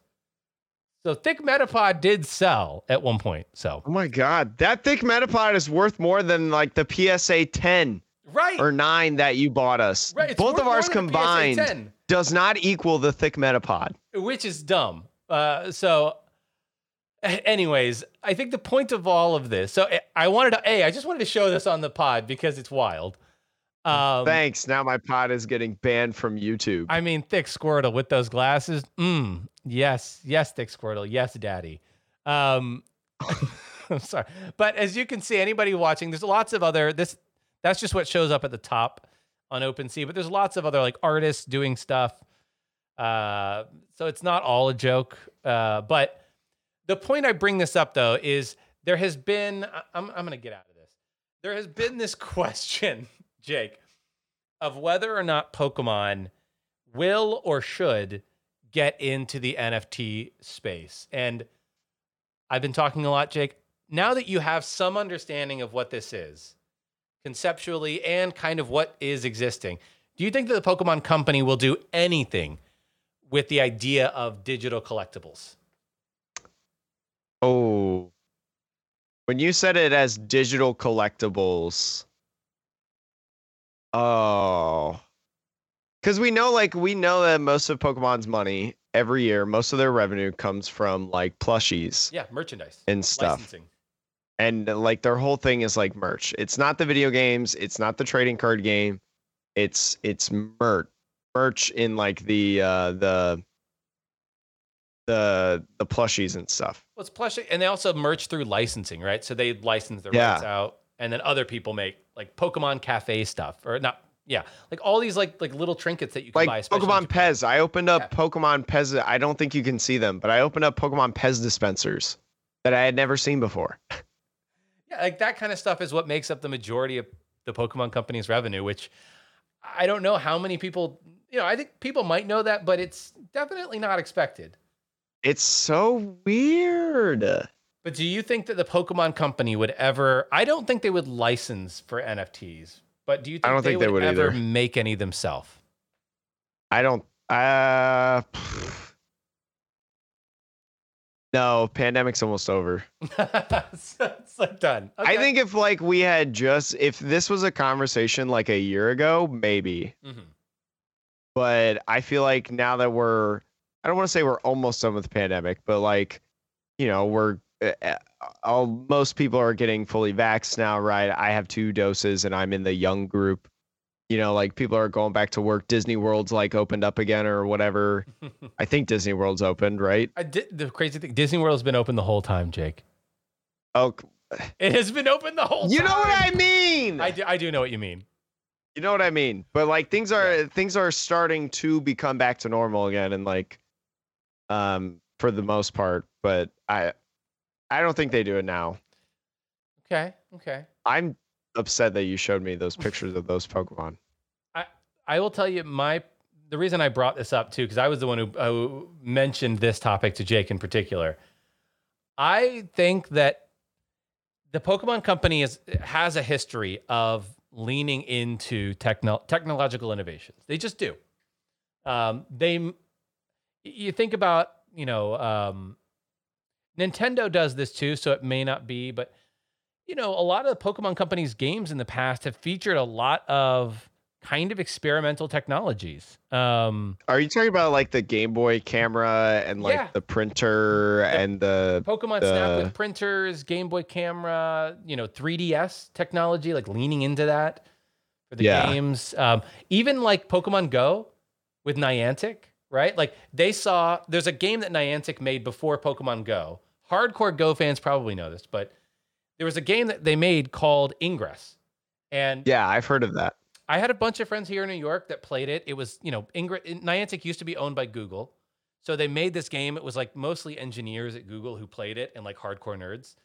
So thick Metapod did sell at one point. So Oh my god. That thick Metapod is worth more than like the PSA 10 right, or 9 that you bought us. right. Both of ours a combined does not equal the thick Metapod. which is dumb. Uh, so anyways, I think the point of all of this. So eh, I wanted to. Hey, I just wanted to show this on the pod because it's wild. Um, Thanks. Now my pod is getting banned from YouTube. I mean, thick Squirtle with those glasses. Mm, yes, yes, thick Squirtle. Yes, daddy. Um, *laughs* I'm sorry, but as you can see, anybody watching, there's lots of other. This that's just what shows up at the top on OpenSea, but there's lots of other like artists doing stuff. Uh, so it's not all a joke. Uh, but the point I bring this up though is there has been. I'm I'm gonna get out of this. There has been this *laughs* question Jake, of whether or not Pokemon will or should get into the NFT space. And I've been talking a lot, Jake. Now that you have some understanding of what this is, conceptually and kind of what is existing, do you think that the Pokemon company will do anything with the idea of digital collectibles? Oh. When you said it as digital collectibles, Oh. Because we know, like, we know that most of Pokemon's money every year, most of their revenue comes from like plushies. Yeah, merchandise and stuff. Licensing. And like their whole thing is like merch. It's not the video games. It's not the trading card game. It's it's merch, merch in like the uh, the the the plushies and stuff. Well, it's plushie, and they also merch through licensing, right? So they license their yeah. rights out, and then other people make like Pokemon Cafe stuff, or not. Yeah, like all these like like little trinkets that you can like buy. Pokemon Pez. I opened up yeah. Pokemon Pez. I don't think you can see them, but I opened up Pokemon Pez dispensers that I had never seen before. *laughs* yeah, like that kind of stuff is what makes up the majority of the Pokemon company's revenue. Which I don't know how many people. You know, I think people might know that, but it's definitely not expected. It's so weird. But do you think that the Pokemon Company would ever? I don't think they would license for NFTs. But do you think, I don't they, think would they would ever either. make any themselves? I don't. Uh, no, pandemic's almost over. *laughs* *laughs* it's like done. Okay. I think if like we had just if this was a conversation like a year ago, maybe. Mm-hmm. But I feel like now that we're, I don't want to say we're almost done with the pandemic, but like, you know, we're all most people are getting fully vaxxed now, right? I have two doses and I'm in the young group. You know, like people are going back to work. Disney World's like opened up again or whatever. *laughs* I think Disney World's opened, right? I did, the crazy thing, Disney World's been open the whole time, Jake. Oh, it has been open the whole you time. You know what I mean? I do, I do know what you mean. You know what I mean? But like things are yeah. things are starting to become back to normal again and like um for the most part, but I I don't think they do it now. Okay. Okay. I'm upset that you showed me those pictures of those Pokemon. I I will tell you my the reason I brought this up too because I was the one who, who mentioned this topic to Jake in particular. I think that the Pokemon Company is has a history of leaning into techno, technological innovations. They just do. Um, they, you think about you know um, Nintendo does this too, so it may not be, but you know, a lot of the Pokemon Company's games in the past have featured a lot of kind of experimental technologies. Um, Are you talking about like the Game Boy camera and like yeah. the printer the and the Pokemon the... Snap with printers, Game Boy camera, you know, 3DS technology, like leaning into that for the yeah. games. Um, even like Pokemon Go with Niantic, right? Like they saw there's a game that Niantic made before Pokemon Go hardcore Go fans probably know this, but there was a game that they made called Ingress. And yeah, I've heard of that. I had a bunch of friends here in New York that played it. It was, you know, Ingress Niantic used to be owned by Google. So they made this game. It was like mostly engineers at Google who played it and like hardcore nerds.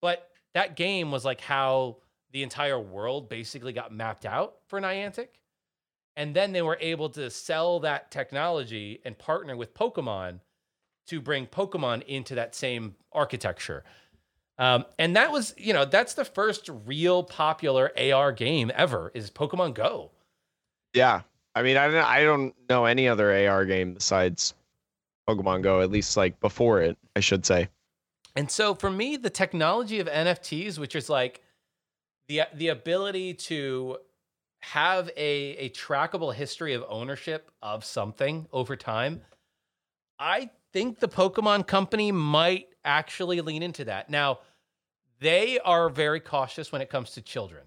But that game was like how the entire world basically got mapped out for Niantic. And then they were able to sell that technology and partner with Pokemon to bring Pokemon into that same architecture. Um, and that was, you know, that's the first real popular AR game ever is Pokemon Go. Yeah. I mean, I don't, I don't know any other AR game besides Pokemon Go, at least like before it, I should say. And so for me, the technology of NFTs, which is like the the ability to have a, a trackable history of ownership of something over time, I think the Pokemon company might actually lean into that. Now, they are very cautious when it comes to children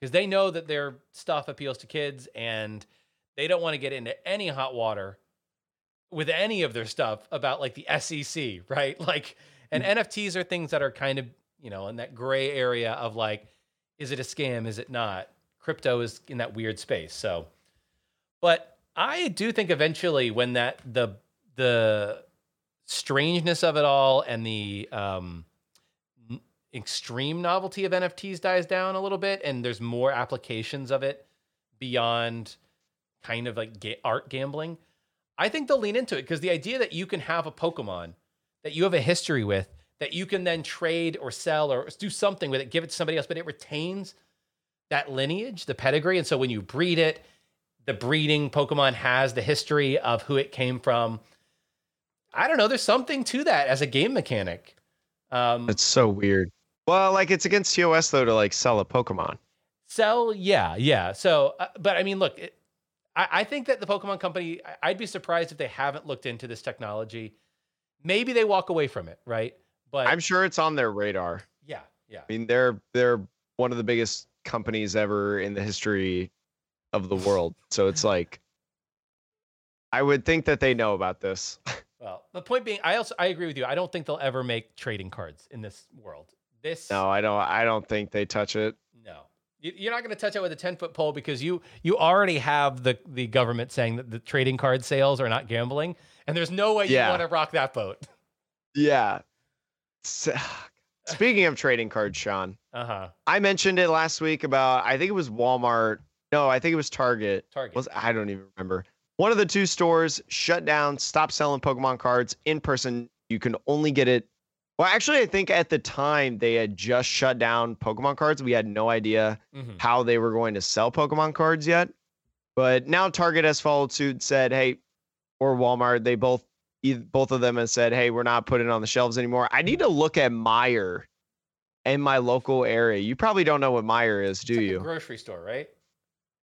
because they know that their stuff appeals to kids and they don't want to get into any hot water with any of their stuff about like the SEC, *laughs* right? Like, and Mm. NFTs are things that are kind of, you know, in that gray area of like, is it a scam? Is it not? Crypto is in that weird space. So, but I do think eventually when that, the, the strangeness of it all and the, um, extreme novelty of NFTs dies down a little bit and there's more applications of it beyond kind of like ga- art gambling. I think they'll lean into it because the idea that you can have a Pokemon that you have a history with that you can then trade or sell or do something with it, give it to somebody else, but it retains that lineage, the pedigree. And so when you breed it, the breeding Pokemon has the history of who it came from. I don't know. There's something to that as a game mechanic. Um, That's so weird. Well, like it's against TOS though to like sell a Pokemon. Sell, yeah, yeah. So, uh, but I mean, look, it, I, I think that the Pokemon Company, I'd be surprised if they haven't looked into this technology. Maybe they walk away from it, right? But I'm sure it's on their radar. yeah, yeah. I mean, they're they're one of the biggest companies ever in the history of the world. So it's like I would think that they know about this. *laughs* Well, the point being, I also I agree with you. I don't think they'll ever make trading cards in this world. This No, I don't I don't think they touch it. no. You- You're not going to touch it with a 10 foot pole because you you already have the the government saying that the trading card sales are not gambling, and there's no way Yeah. you want to rock that boat. Yeah. *sighs* Speaking of trading cards, Sean, Uh huh. I mentioned it last week about I think it was Walmart. No, I think it was Target. Target. Was I don't even remember. One of the two stores shut down, stopped selling Pokemon cards in person. You can only get it. Well, actually, I think at the time they had just shut down Pokemon cards. We had no idea Mhm. how they were going to sell Pokemon cards yet. But now Target has followed suit, said, "Hey," or Walmart. They both, both of them have said, "Hey, we're not putting it on the shelves anymore." I need to look at Meijer in my local area. You probably don't know what Meijer is, do It's like a you? grocery store, right?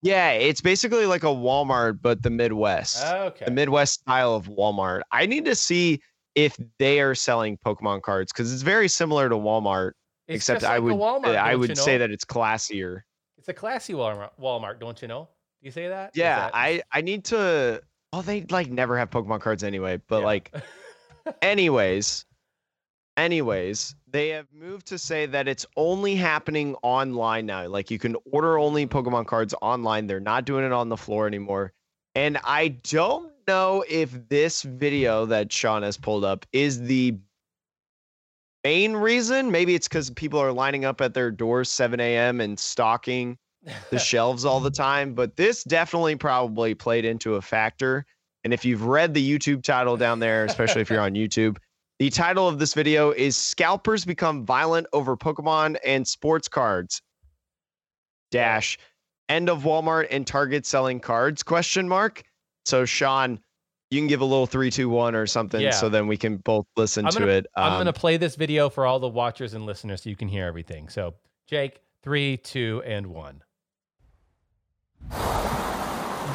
Yeah, it's basically like a Walmart, but the Midwest. Okay. The Midwest style of Walmart. I need to see if they are selling Pokemon cards because it's very similar to Walmart, It's except just I would Walmart, I would you say that it's classier. it's a classy Walmart. Walmart, don't you know? Do you say that? Yeah, that- I I need to. Well, they like never have Pokemon cards anyway. But Yeah. like, *laughs* anyways, anyways, they have moved to say that it's only happening online now. Like you can order only Pokemon cards online. They're not doing it on the floor anymore. And I don't know if this video that Sean has pulled up is the main reason. Maybe it's because people are lining up at their doors 7 a.m. and stalking the *laughs* shelves all the time, but this definitely probably played into a factor. And if you've read the YouTube title down there, especially if you're on *laughs* YouTube, the title of this video is Scalpers Become Violent Over Pokemon and Sports Cards. Dash end of Walmart and Target selling cards question mark. So Sean, you can give a little three, two, one or something Yeah. so then we can both listen I'm to gonna- it. I'm Um, going to play this video for all the watchers and listeners so you can hear everything. So, Jake, three, two, and one.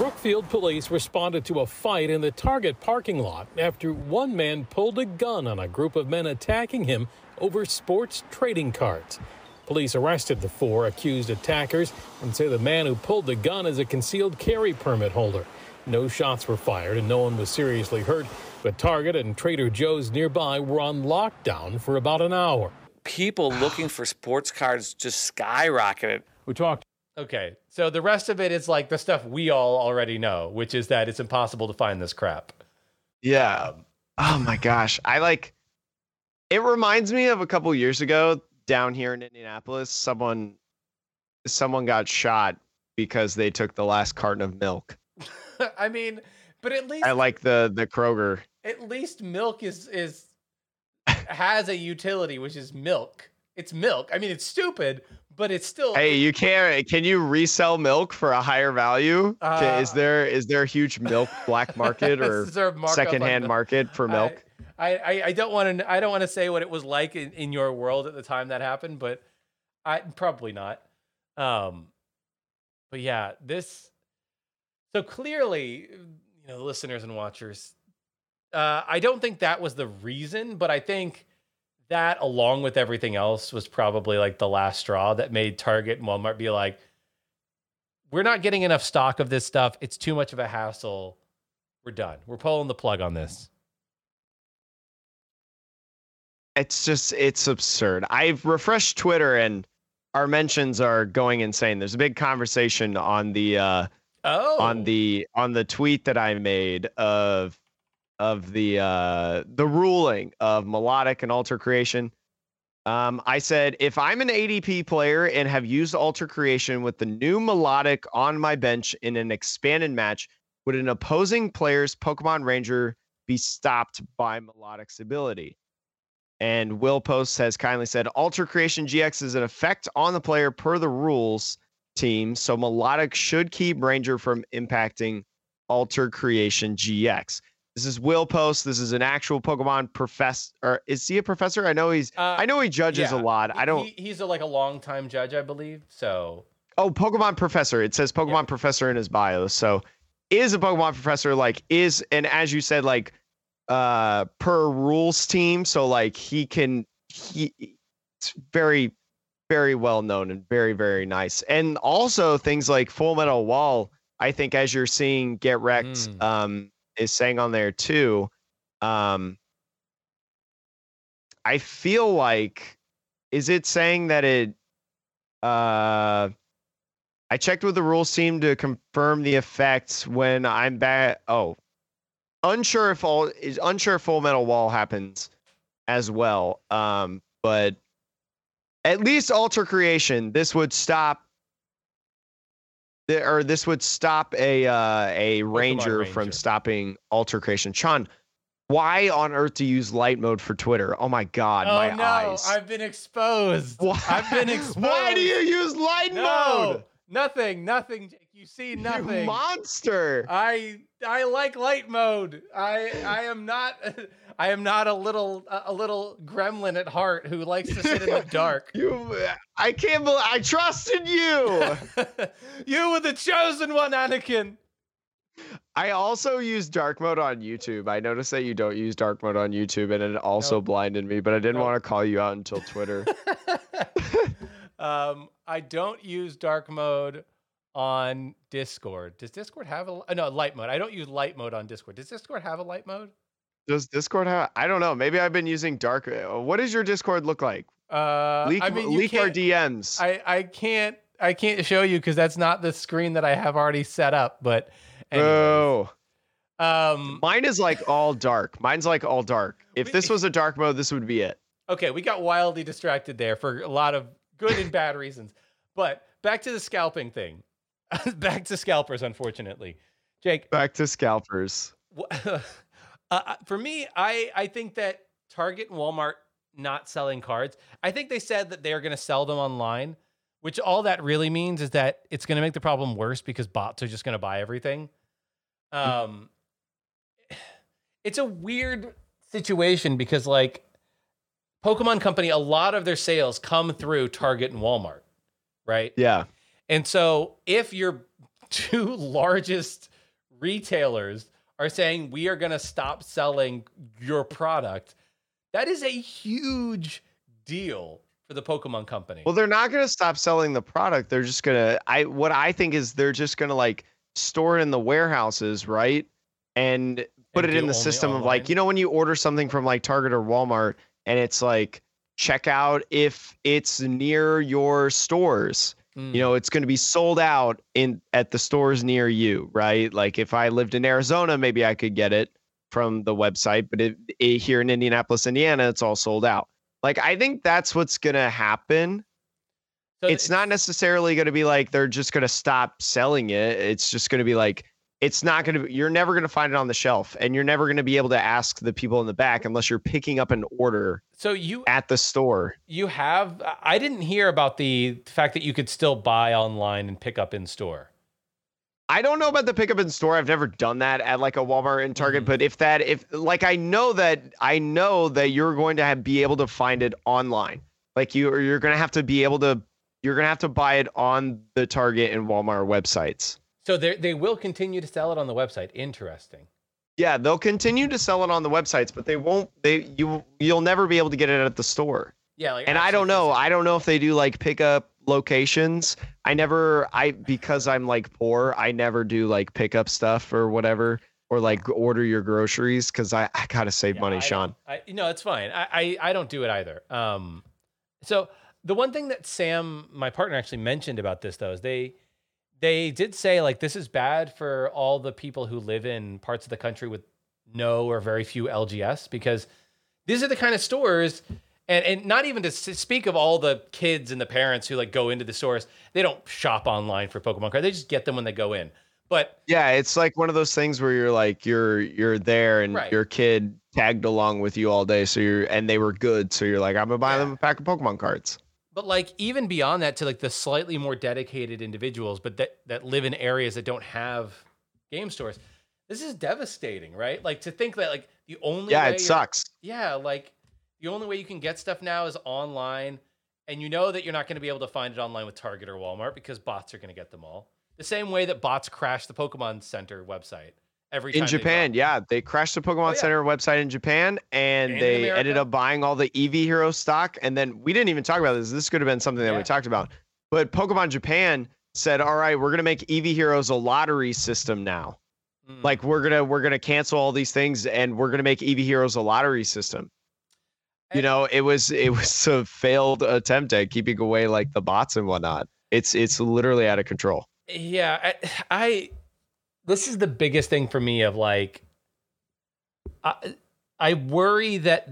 Brookfield police responded to a fight in the Target parking lot after one man pulled a gun on a group of men attacking him over sports trading cards. Police arrested the four accused attackers and say the man who pulled the gun is a concealed carry permit holder. No shots were fired and no one was seriously hurt, but Target and Trader Joe's nearby were on lockdown for about an hour. people looking for sports cards just skyrocketed. We talked Okay. So, the rest of it is like the stuff we all already know, which is that it's impossible to find this crap. Yeah. Oh my gosh. I like it reminds me of a couple years ago down here in Indianapolis, someone someone got shot because they took the last carton of milk. *laughs* I mean, but at least I like the the Kroger. at least milk is is *laughs* has a utility, which is milk. It's milk. I mean, it's stupid, but it's still Hey, you can't can you resell milk for a higher value? Ca- is Uh, there is there a huge milk black market *laughs* or Is there a markup on secondhand market for milk? I, I, I don't want to I don't want to say what it was like in, in your world at the time that happened, but I probably not. Um, but yeah, this. So clearly, you know, listeners and watchers, Uh, I don't think that was the reason, but I think that, along with everything else, was probably like the last straw that made Target and Walmart be like, "We're not getting enough stock of this stuff. It's too much of a hassle. We're done. We're pulling the plug on this." It's just it's absurd. I've refreshed Twitter and our mentions are going insane. There's a big conversation on the uh Oh, on the on the tweet that I made of of the uh the ruling of Milotic and alter creation. Um, I said if I'm an ADP player and have used alter creation with the new melodic on my bench in an expanded match, would an opposing player's Pokemon Ranger be stopped by Milotic's ability? And Will Post has kindly said Alter Creation GX is an effect on the player per the rules team, so Milotic should keep Ranger from impacting Alter Creation GX. This is Will Post. This is an actual Pokemon professor. Or is he a professor? I know he's. Uh, I know he judges yeah. a lot. I don't. He, he's a, like a long time judge, I believe. So Oh, Pokemon professor. It says Pokemon Yeah. professor in his bio. So is a Pokemon professor like is and as you said like uh per rules team. So like he can he it's very very well known and very very nice. And also things like Full Metal Wall. I think as you're seeing Get Wrecked Mm. um is saying on there too. Um I feel like is it saying that it uh I checked with the rules team to confirm the effects when I'm back. Oh, unsure if all is unsure if Full Metal Wall happens as well. Um, but at least Alter Creation, this would stop. The, or this would stop a uh, a ranger, from stopping Alter Creation. Sean, why on earth do you use light mode for Twitter? Oh my god, oh my no, eyes. I've been exposed. Why, I've been exposed. *laughs* Why do you use light No, mode? nothing, nothing. You see You nothing. monster. I I like light mode. I I am not *laughs* I am not a little a little gremlin at heart who likes to sit in the dark. *laughs* You, I can't believe I trusted you. *laughs* you were the chosen one, Anakin. I also use dark mode on YouTube. I noticed that you don't use dark mode on YouTube, and it also Nope. blinded me. But I didn't Nope. want to call you out until Twitter. um, I don't use dark mode on Discord. Does Discord have a uh, no light mode? I don't use light mode on Discord. Does Discord have a light mode? Does Discord have? I don't know. Maybe I've been using dark. uh, What does your Discord look like? Uh, Leak, I mean, leak our DMs. I I can't I can't show you because that's not the screen that I have already set up. But oh, um, mine is like all dark. Mine's like all dark. If We- this was a dark mode, this would be it. okay, we got wildly distracted there for a lot of good and bad reasons. But back to the scalping thing. *laughs* back to scalpers, unfortunately. Jake, Back to scalpers. *laughs* Uh, for me, I I think that Target and Walmart not selling cards. I think they said that they're going to sell them online, which all that really means is that it's going to make the problem worse because bots are just going to buy everything. Um, *sighs* it's a weird situation because like Pokemon Company, a lot of their sales come through Target and Walmart, right? Yeah. And so if your *laughs* two largest retailers are saying we are going to stop selling your product, that is a huge deal for the Pokemon company. Well, they're not going to stop selling the product. They're just going to I what I think is they're just going to like store it in the warehouses, right? And put And it in the system of like, you know when you order something from like Target or Walmart and it's like check out if it's near your stores. Mm. You know, it's going to be sold out in at the stores near you, right? Like if I lived in Arizona, maybe I could get it from the website, but it, it, here in Indianapolis, Indiana, it's all sold out. Like I think that's what's going to happen So it's not necessarily going to be like they're just going to stop selling it. It's just going to be like it's not going to. You're never going to find it on the shelf, and you're never going to be able to ask the people in the back unless you're picking up an order So you at the store. you have I didn't hear about the fact that you could still buy online and pick up in store. I don't know about the pickup in store. I've never done that at like a Walmart and Target, Mhm. but if that if like I know that I know that you're going to have, be able to find it online. Like you or you're going to have to be able to you're going to have to buy it on the Target and Walmart websites. So they they will continue to sell it on the website. Interesting. Yeah, they'll continue to sell it on the websites, but they won't. They you you'll never be able to get it at the store. Yeah, like And I don't know. I don't know if they do like pickup locations. I never. I because I'm like poor. I never do like pickup stuff or whatever, or like order your groceries because I I gotta save Yeah, money, I Sean. I, no, it's fine. I, I I don't do it either. Um, so the one thing that Sam, my partner, actually mentioned about this though is they they did say like this is bad for all the people who live in parts of the country with no or very few LGS because these are the kind of stores. And, and not even to speak of all the kids and the parents who like go into the stores, they don't shop online for Pokemon cards. They just get them when they go in. But Yeah, it's like one of those things where you're like you're you're there and Right. your kid tagged along with you all day, so you're and they were good, so you're like I'm gonna buy Yeah. them a pack of Pokemon cards. But like even beyond that to like the slightly more dedicated individuals, but that that live in areas that don't have game stores. This is devastating, right? Like to think that like the only Yeah, it sucks. Yeah, like the only way you can get stuff now is online, and you know that you're not going to be able to find it online with Target or Walmart because bots are going to get them all. The same way that bots crash the Pokemon Center website every In Japan, yeah, they crashed the Pokemon Oh, yeah. Center website in Japan, and, And they ended up buying all the Eevee Hero stock. And then we didn't even talk about this. This could have been something that Yeah. we talked about. But Pokemon Japan said, "All right, we're gonna make Eevee Heroes a lottery system now. Mm. Like we're gonna we're gonna cancel all these things, and we're gonna make Eevee Heroes a lottery system." You know, it was it was a failed attempt at keeping away like the bots and whatnot. It's it's literally out of control. Yeah, I, I this is the biggest thing for me of like I I worry that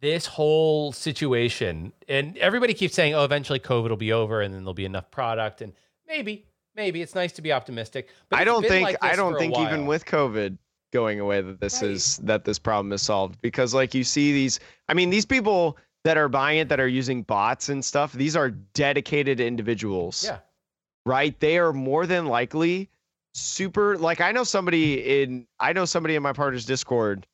this whole situation and everybody keeps saying oh eventually covid will be over and then there'll be enough product and maybe maybe it's nice to be optimistic but I don't think like I don't think even with COVID going away that this Right. is that this problem is solved because like you see these I mean these people that are buying it that are using bots and stuff these are dedicated individuals. yeah Right? They are more than likely super like I know somebody in I know somebody in my partner's Discord,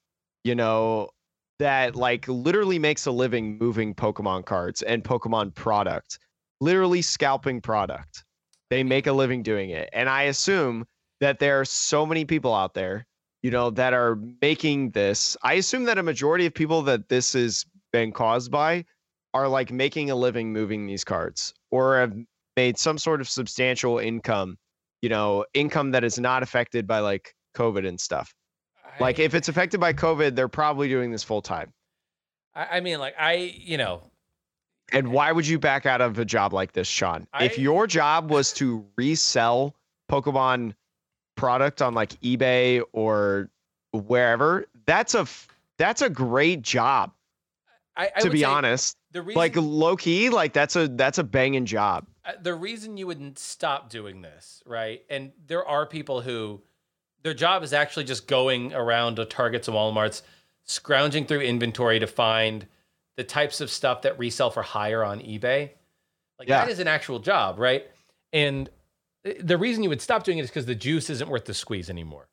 you know, that like literally makes a living moving Pokemon cards and Pokemon product. Literally scalping product. They make a living doing it. And I assume that there are so many people out there, you know, that are making this. I assume that a majority of people that this has been caused by are like making a living moving these cards or have made some sort of substantial income, you know, income that is not affected by like COVID and stuff. Like if it's affected by COVID, they're probably doing this full time. I, I mean like i you know And eh why would you back out of a job like this, Sean? if your job was to resell Pokemon product on like eBay or wherever, that's a that's a great job. I, I to be honest, the reason like low key, like that's a that's a banging job. The reason you wouldn't stop doing this, right? And there are people who their job is actually just going around to Targets and Walmarts, scrounging through inventory to find the types of stuff that resell for higher on eBay. Like Yeah. that is an actual job, right? And eh, the reason you would stop doing it is because the juice isn't worth the squeeze anymore.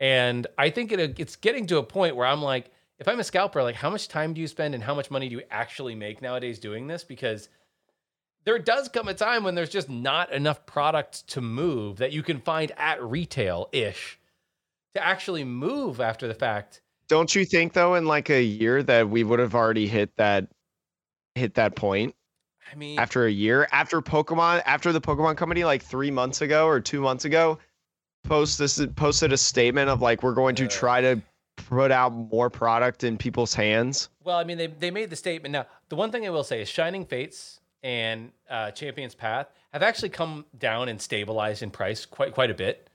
And I think it, it's getting to a point where I'm like, if I'm a scalper, like how much time do you spend and how much money do you actually make nowadays doing this? Because there does come a time when there's just not enough product to move that you can find at retail ish to actually move after the fact. Don't you think though, in like a year that we would have already hit that hit that point I mean, after a year after Pokemon after the Pokemon company like three months ago or two months ago post this posted a statement of like we're going to try to put out more product in people's hands. well, I mean, they, they made the statement. Now, the one thing I will say is Shining Fates and uh, Champion's Path have actually come down and stabilized in price quite quite a bit.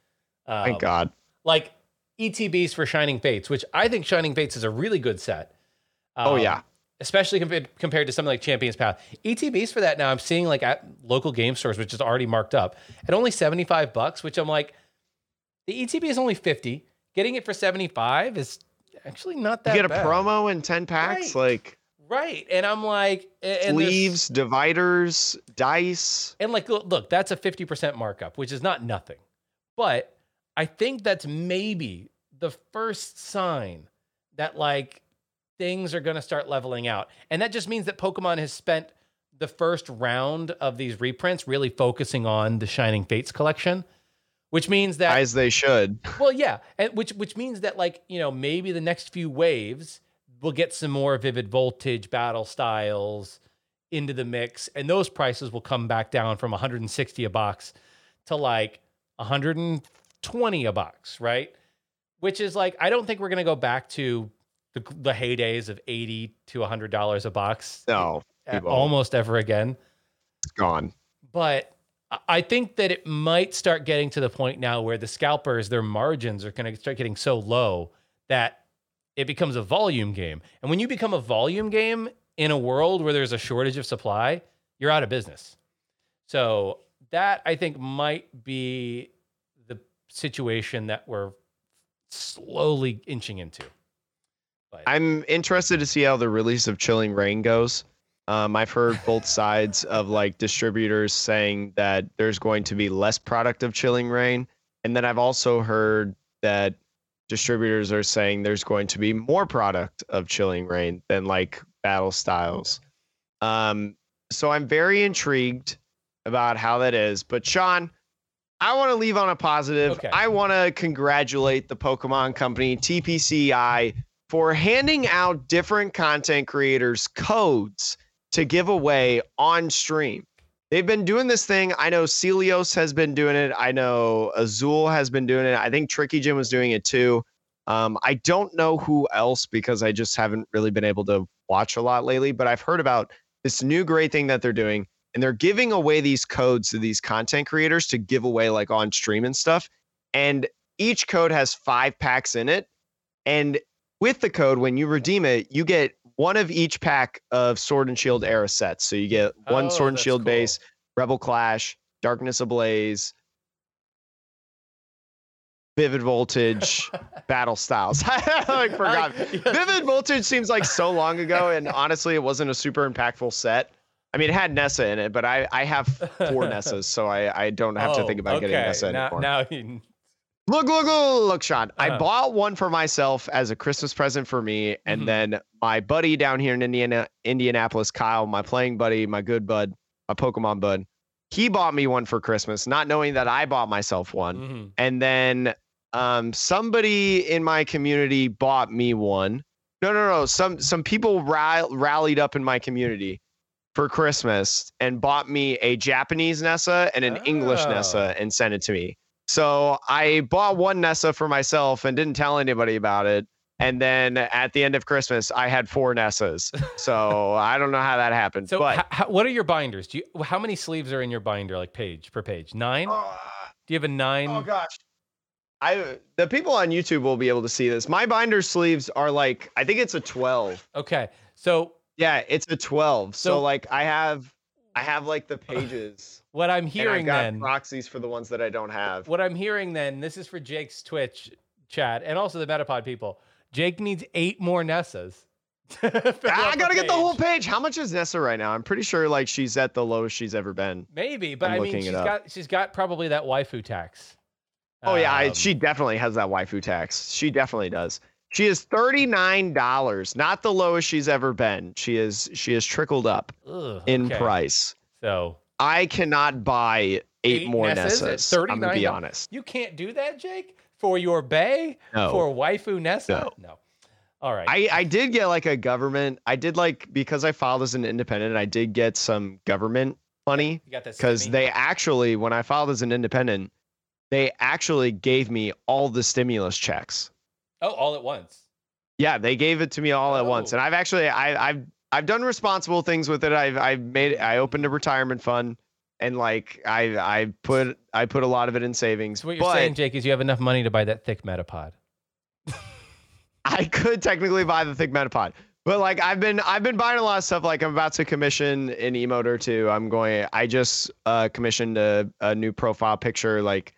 Um, Thank God. Like ETBs for Shining Fates, which I think Shining Fates is a really good set. Oh Um, yeah. especially compared compared to something like Champions Path. ETBs for that now I'm seeing like at local game stores, which is already marked up at only 75 bucks, which I'm like, the ETB is only 50. Getting it for 75 is actually not that. You get a bad. promo and 10 packs Right. like Right. And I'm like, and sleeves, dividers, dice. And like, look, look, that's a 50% markup, which is not nothing. But I think that's maybe the first sign that like things are going to start leveling out. And that just means that Pokemon has spent the first round of these reprints really focusing on the Shining Fates collection, which means that As they should. well, yeah, and which which means that like you know maybe the next few waves will get some more vivid voltage battle styles into the mix, and those prices will come back down from 160 a box to like 120 a box, right? Which is like I don't think we're gonna go back to the, the heydays of 80 to 100 dollars a box No, almost ever again it's gone. but I- I think that it might start getting to the point now where the scalpers, their margins are going to start getting so low that it becomes a volume game. And when you become a volume game in a world where there's a shortage of supply, you're out of business. So that I think might be the situation that we're slowly inching into. But I'm interested to see how the release of Chilling Reign goes. Um, I've heard both *laughs* sides of like distributors saying that there's going to be less product of Chilling Reign, and then I've also heard that distributors are saying there's going to be more product of Chilling Reign than like Battle Styles. Um, so I'm very intrigued about how that is. But Sean, I want to leave on a positive. Okay. I want to congratulate the Pokemon Company, TPCI, for handing out different content creators codes to give away on stream. They've been doing this thing. I know Celio's has been doing it. I know Azul has been doing it. I think Tricky Gym was doing it too. Um, I don't know who else because I just haven't really been able to watch a lot lately, but I've heard about this new great thing that they're doing. And they're giving away these codes to these content creators to give away like on stream and stuff. And each code has five packs in it. And with the code, when you redeem it, you get one of each pack of Sword and Shield era sets. So you get one Oh, Sword and Shield cool. base, Rebel Clash, Darkness Ablaze, Vivid Voltage, *laughs* Battle Styles. *laughs* I like forgot. *laughs* Vivid Voltage seems like so long ago, and honestly, it wasn't a super impactful set. I mean, it had Nessa in it, but I, I have four Nessas, so I, I don't have to Oh, think about getting. Nessa now, anymore. now Look, look, look, look, Sean. I Uh-huh. bought one for myself as a Christmas present for me, and Mhm. then my buddy down here in Indiana, Indianapolis, Kyle, my playing buddy, my good bud, my Pokemon bud, he bought me one for Christmas, not knowing that I bought myself one. Mhm. And then um, somebody in my community bought me one. No, no, no. Some some people ra- rallied up in my community for Christmas and bought me a Japanese Nessa and an English Oh. Nessa and sent it to me. So I bought one Nessa for myself and didn't tell anybody about it. And then at the end of Christmas, I had four Nessas. So *laughs* I don't know how that happened. So, but how, what are your binders? Do you how many sleeves are in your binder, like page per page? Nine? Uh, Do you have a nine? Oh gosh. I the people on YouTube will be able to see this. My binder sleeves are like I think it's a 12. Okay, so Yeah, it's a 12. So, So- like I have I have like the pages. What I'm hearing got then, proxies for the ones that I don't have. what I'm hearing then, this is for Jake's Twitch chat and also the Metapod people. Jake needs eight more Nessas. *laughs* I gotta get the whole page. How much is Nessa right now? I'm pretty sure like she's at the lowest she's ever been. Maybe, but I'm I mean, she's got she's got probably that waifu tax. Oh yeah, I, Um, she definitely has that waifu tax. She definitely does. She is thirty nine dollars, not the lowest she's ever been. She is she has trickled up ugh, in okay. price. So I cannot buy eight, Eight more Nessas Nessas. I'm gonna be honest. you can't do that, Jake, for your bay No. for waifu Nessa. No. no. All right. I, I did get like a government. I did like because I filed as an independent. I did get some government money you got that because they actually, when I filed as an independent, they actually gave me all the stimulus checks. oh all at once. Yeah, they gave it to me all at once, Oh. and I've actually I, I've I've done responsible things with it. I've I've made I opened a retirement fund, and like I I put I put a lot of it in savings. So what you're but saying, Jake, is you have enough money to buy that thick Metapod. *laughs* I could technically buy the thick Metapod. But like I've been I've been buying a lot of stuff. Like I'm about to commission an emote or two. I'm going I just uh commissioned a, a new profile picture. Like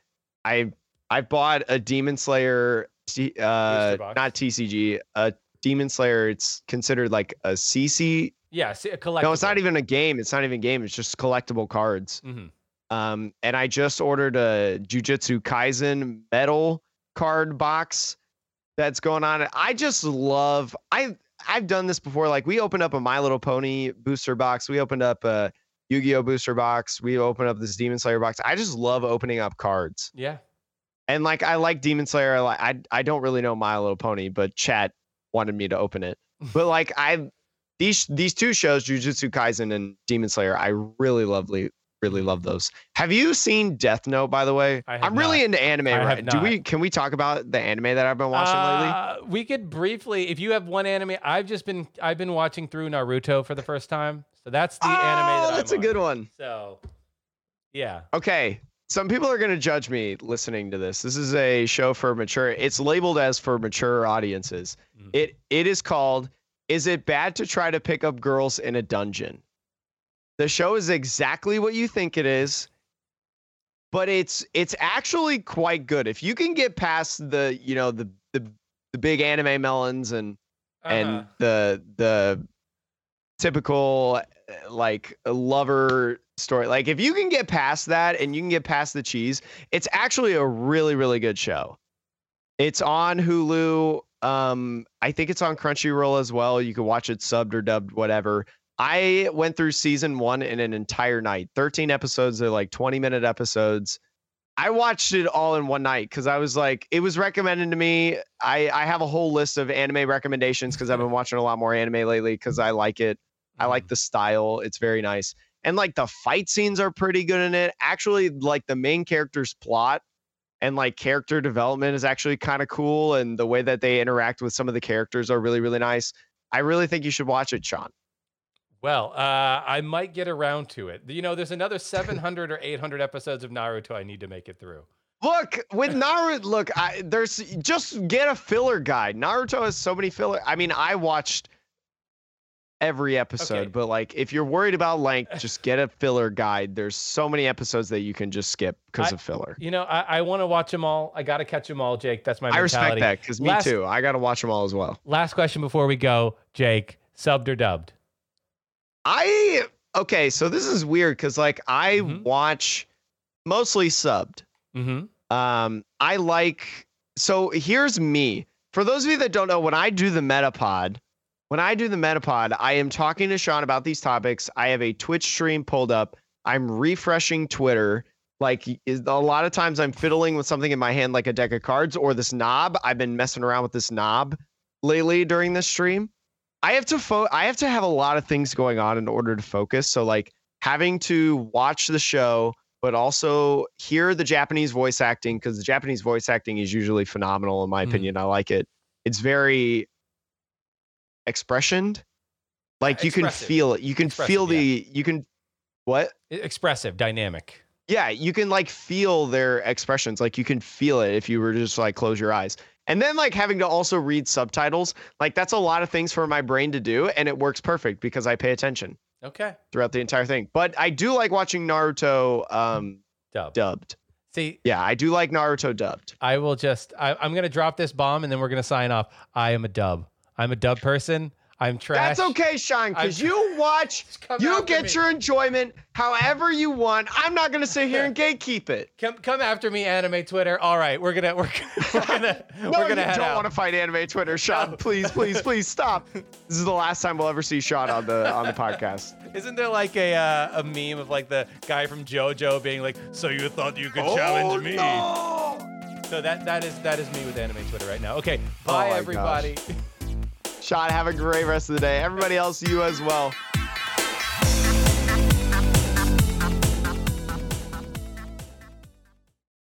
I I bought a Demon Slayer uh not TCG, a Demon Slayer. It's considered like a CC. Yeah, a collectible. No, it's not even a game. It's not even a game. It's just collectible cards. hmm Um, and I just ordered a Jujutsu Kaisen metal card box that's going on. I just love I I've done this before. Like we opened up a My Little Pony booster box. We opened up a Yu-Gi-Oh booster box. We opened up this Demon Slayer box. I just love opening up cards. Yeah. And like I like Demon Slayer. I like I I don't really know My Little Pony, but chat wanted me to open it. *laughs* But like I these these two shows, Jujutsu Kaisen and Demon Slayer, I really lovely really love those. Have you seen Death Note by the way? I have I'm really into anime I right. Do we can we talk about the anime that I've been watching lately? Uh, we could briefly, if you have one anime, I've just been I've been watching through Naruto for the first time, so that's the oh, anime that that's I'm a good one. So, yeah, Okay. Some people are going to judge me listening to this. This is a show for mature. It's labeled as for mature audiences. Mhm. It it is called Is it bad to try to pick up girls in a dungeon? The show is exactly what you think it is. But it's it's actually quite good. If you can get past the, you know, the the the big anime melons and Uh-huh. and the the typical like lover story like if you can get past that and you can get past the cheese it's actually a really really good show it's on hulu um i think it's on crunchyroll as well you can watch it subbed or dubbed whatever i went through season one in an entire night 13 episodes they're like 20 minute episodes I watched it all in one night because I was like, it was recommended to me. I, I have a whole list of anime recommendations because I've been watching a lot more anime lately because I like it. I Mm-hmm. like the style. It's very nice. And like the fight scenes are pretty good in it. Actually, like the main character's plot and like character development is actually kind of cool. And the way that they interact with some of the characters are really, really nice. I really think you should watch it, Sean. Well, uh, I might get around to it. You know, there's another 700 or 800 episodes of Naruto I need to make it through. Look, with Naruto, look, I, there's just get a filler guide. Naruto has so many filler. I mean, I watched every episode, Okay. but like if you're worried about length, just get a filler guide. There's so many episodes that you can just skip because of filler. You know, I, I want to watch them all. I got to catch them all, Jake. That's my I respect that because me Last- too. I got to watch them all as well. Last question before we go, Jake. Subbed or dubbed? I okay, so this is weird because like I Mhm. watch mostly subbed. Mm-hmm. Um, I like so here's me. For those of you that don't know, when I do the Metapod, when I do the Metapod, I am talking to Sean about these topics. I have a Twitch stream pulled up. I'm refreshing Twitter. Like is, a lot of times I'm fiddling with something in my hand, like a deck of cards or this knob. I've been messing around with this knob lately during this stream. I have to fo- I have to have a lot of things going on in order to focus. So like having to watch the show, but also hear the Japanese voice acting because the Japanese voice acting is usually phenomenal in my Mhm. opinion. I like it. It's very expressioned. Like you can feel it. You can Expressive, feel the you can what? Expressive, dynamic. Yeah, you can like feel their expressions. Like you can feel it if you were just like close your eyes. And then like having to also read subtitles, like that's a lot of things for my brain to do and it works perfect because I pay attention Okay. throughout the entire thing. But I do like watching Naruto um Dubbed. dubbed. See, Yeah, I do like Naruto dubbed. I will just. I, I'm gonna drop this bomb and then we're gonna sign off. I am a dub. I'm a dub person. I'm trash. That's okay, Sean, because you watch, you get your enjoyment however you want. I'm not gonna sit here and *laughs* gatekeep it. Come, come after me, anime Twitter. All right, we're gonna, we're, we're *laughs* gonna, No, we're gonna head don't want to fight anime Twitter, Sean. No. Please, please, *laughs* please stop. This is the last time we'll ever see Sean on the on the podcast. Isn't there like a uh, a meme of like the guy from JoJo being like, "So you thought you could challenge me?" Oh, no! So that that is that is me with anime Twitter right now. Okay, Oh bye my everybody. Sean, have a great rest of the day. Everybody else, you as well.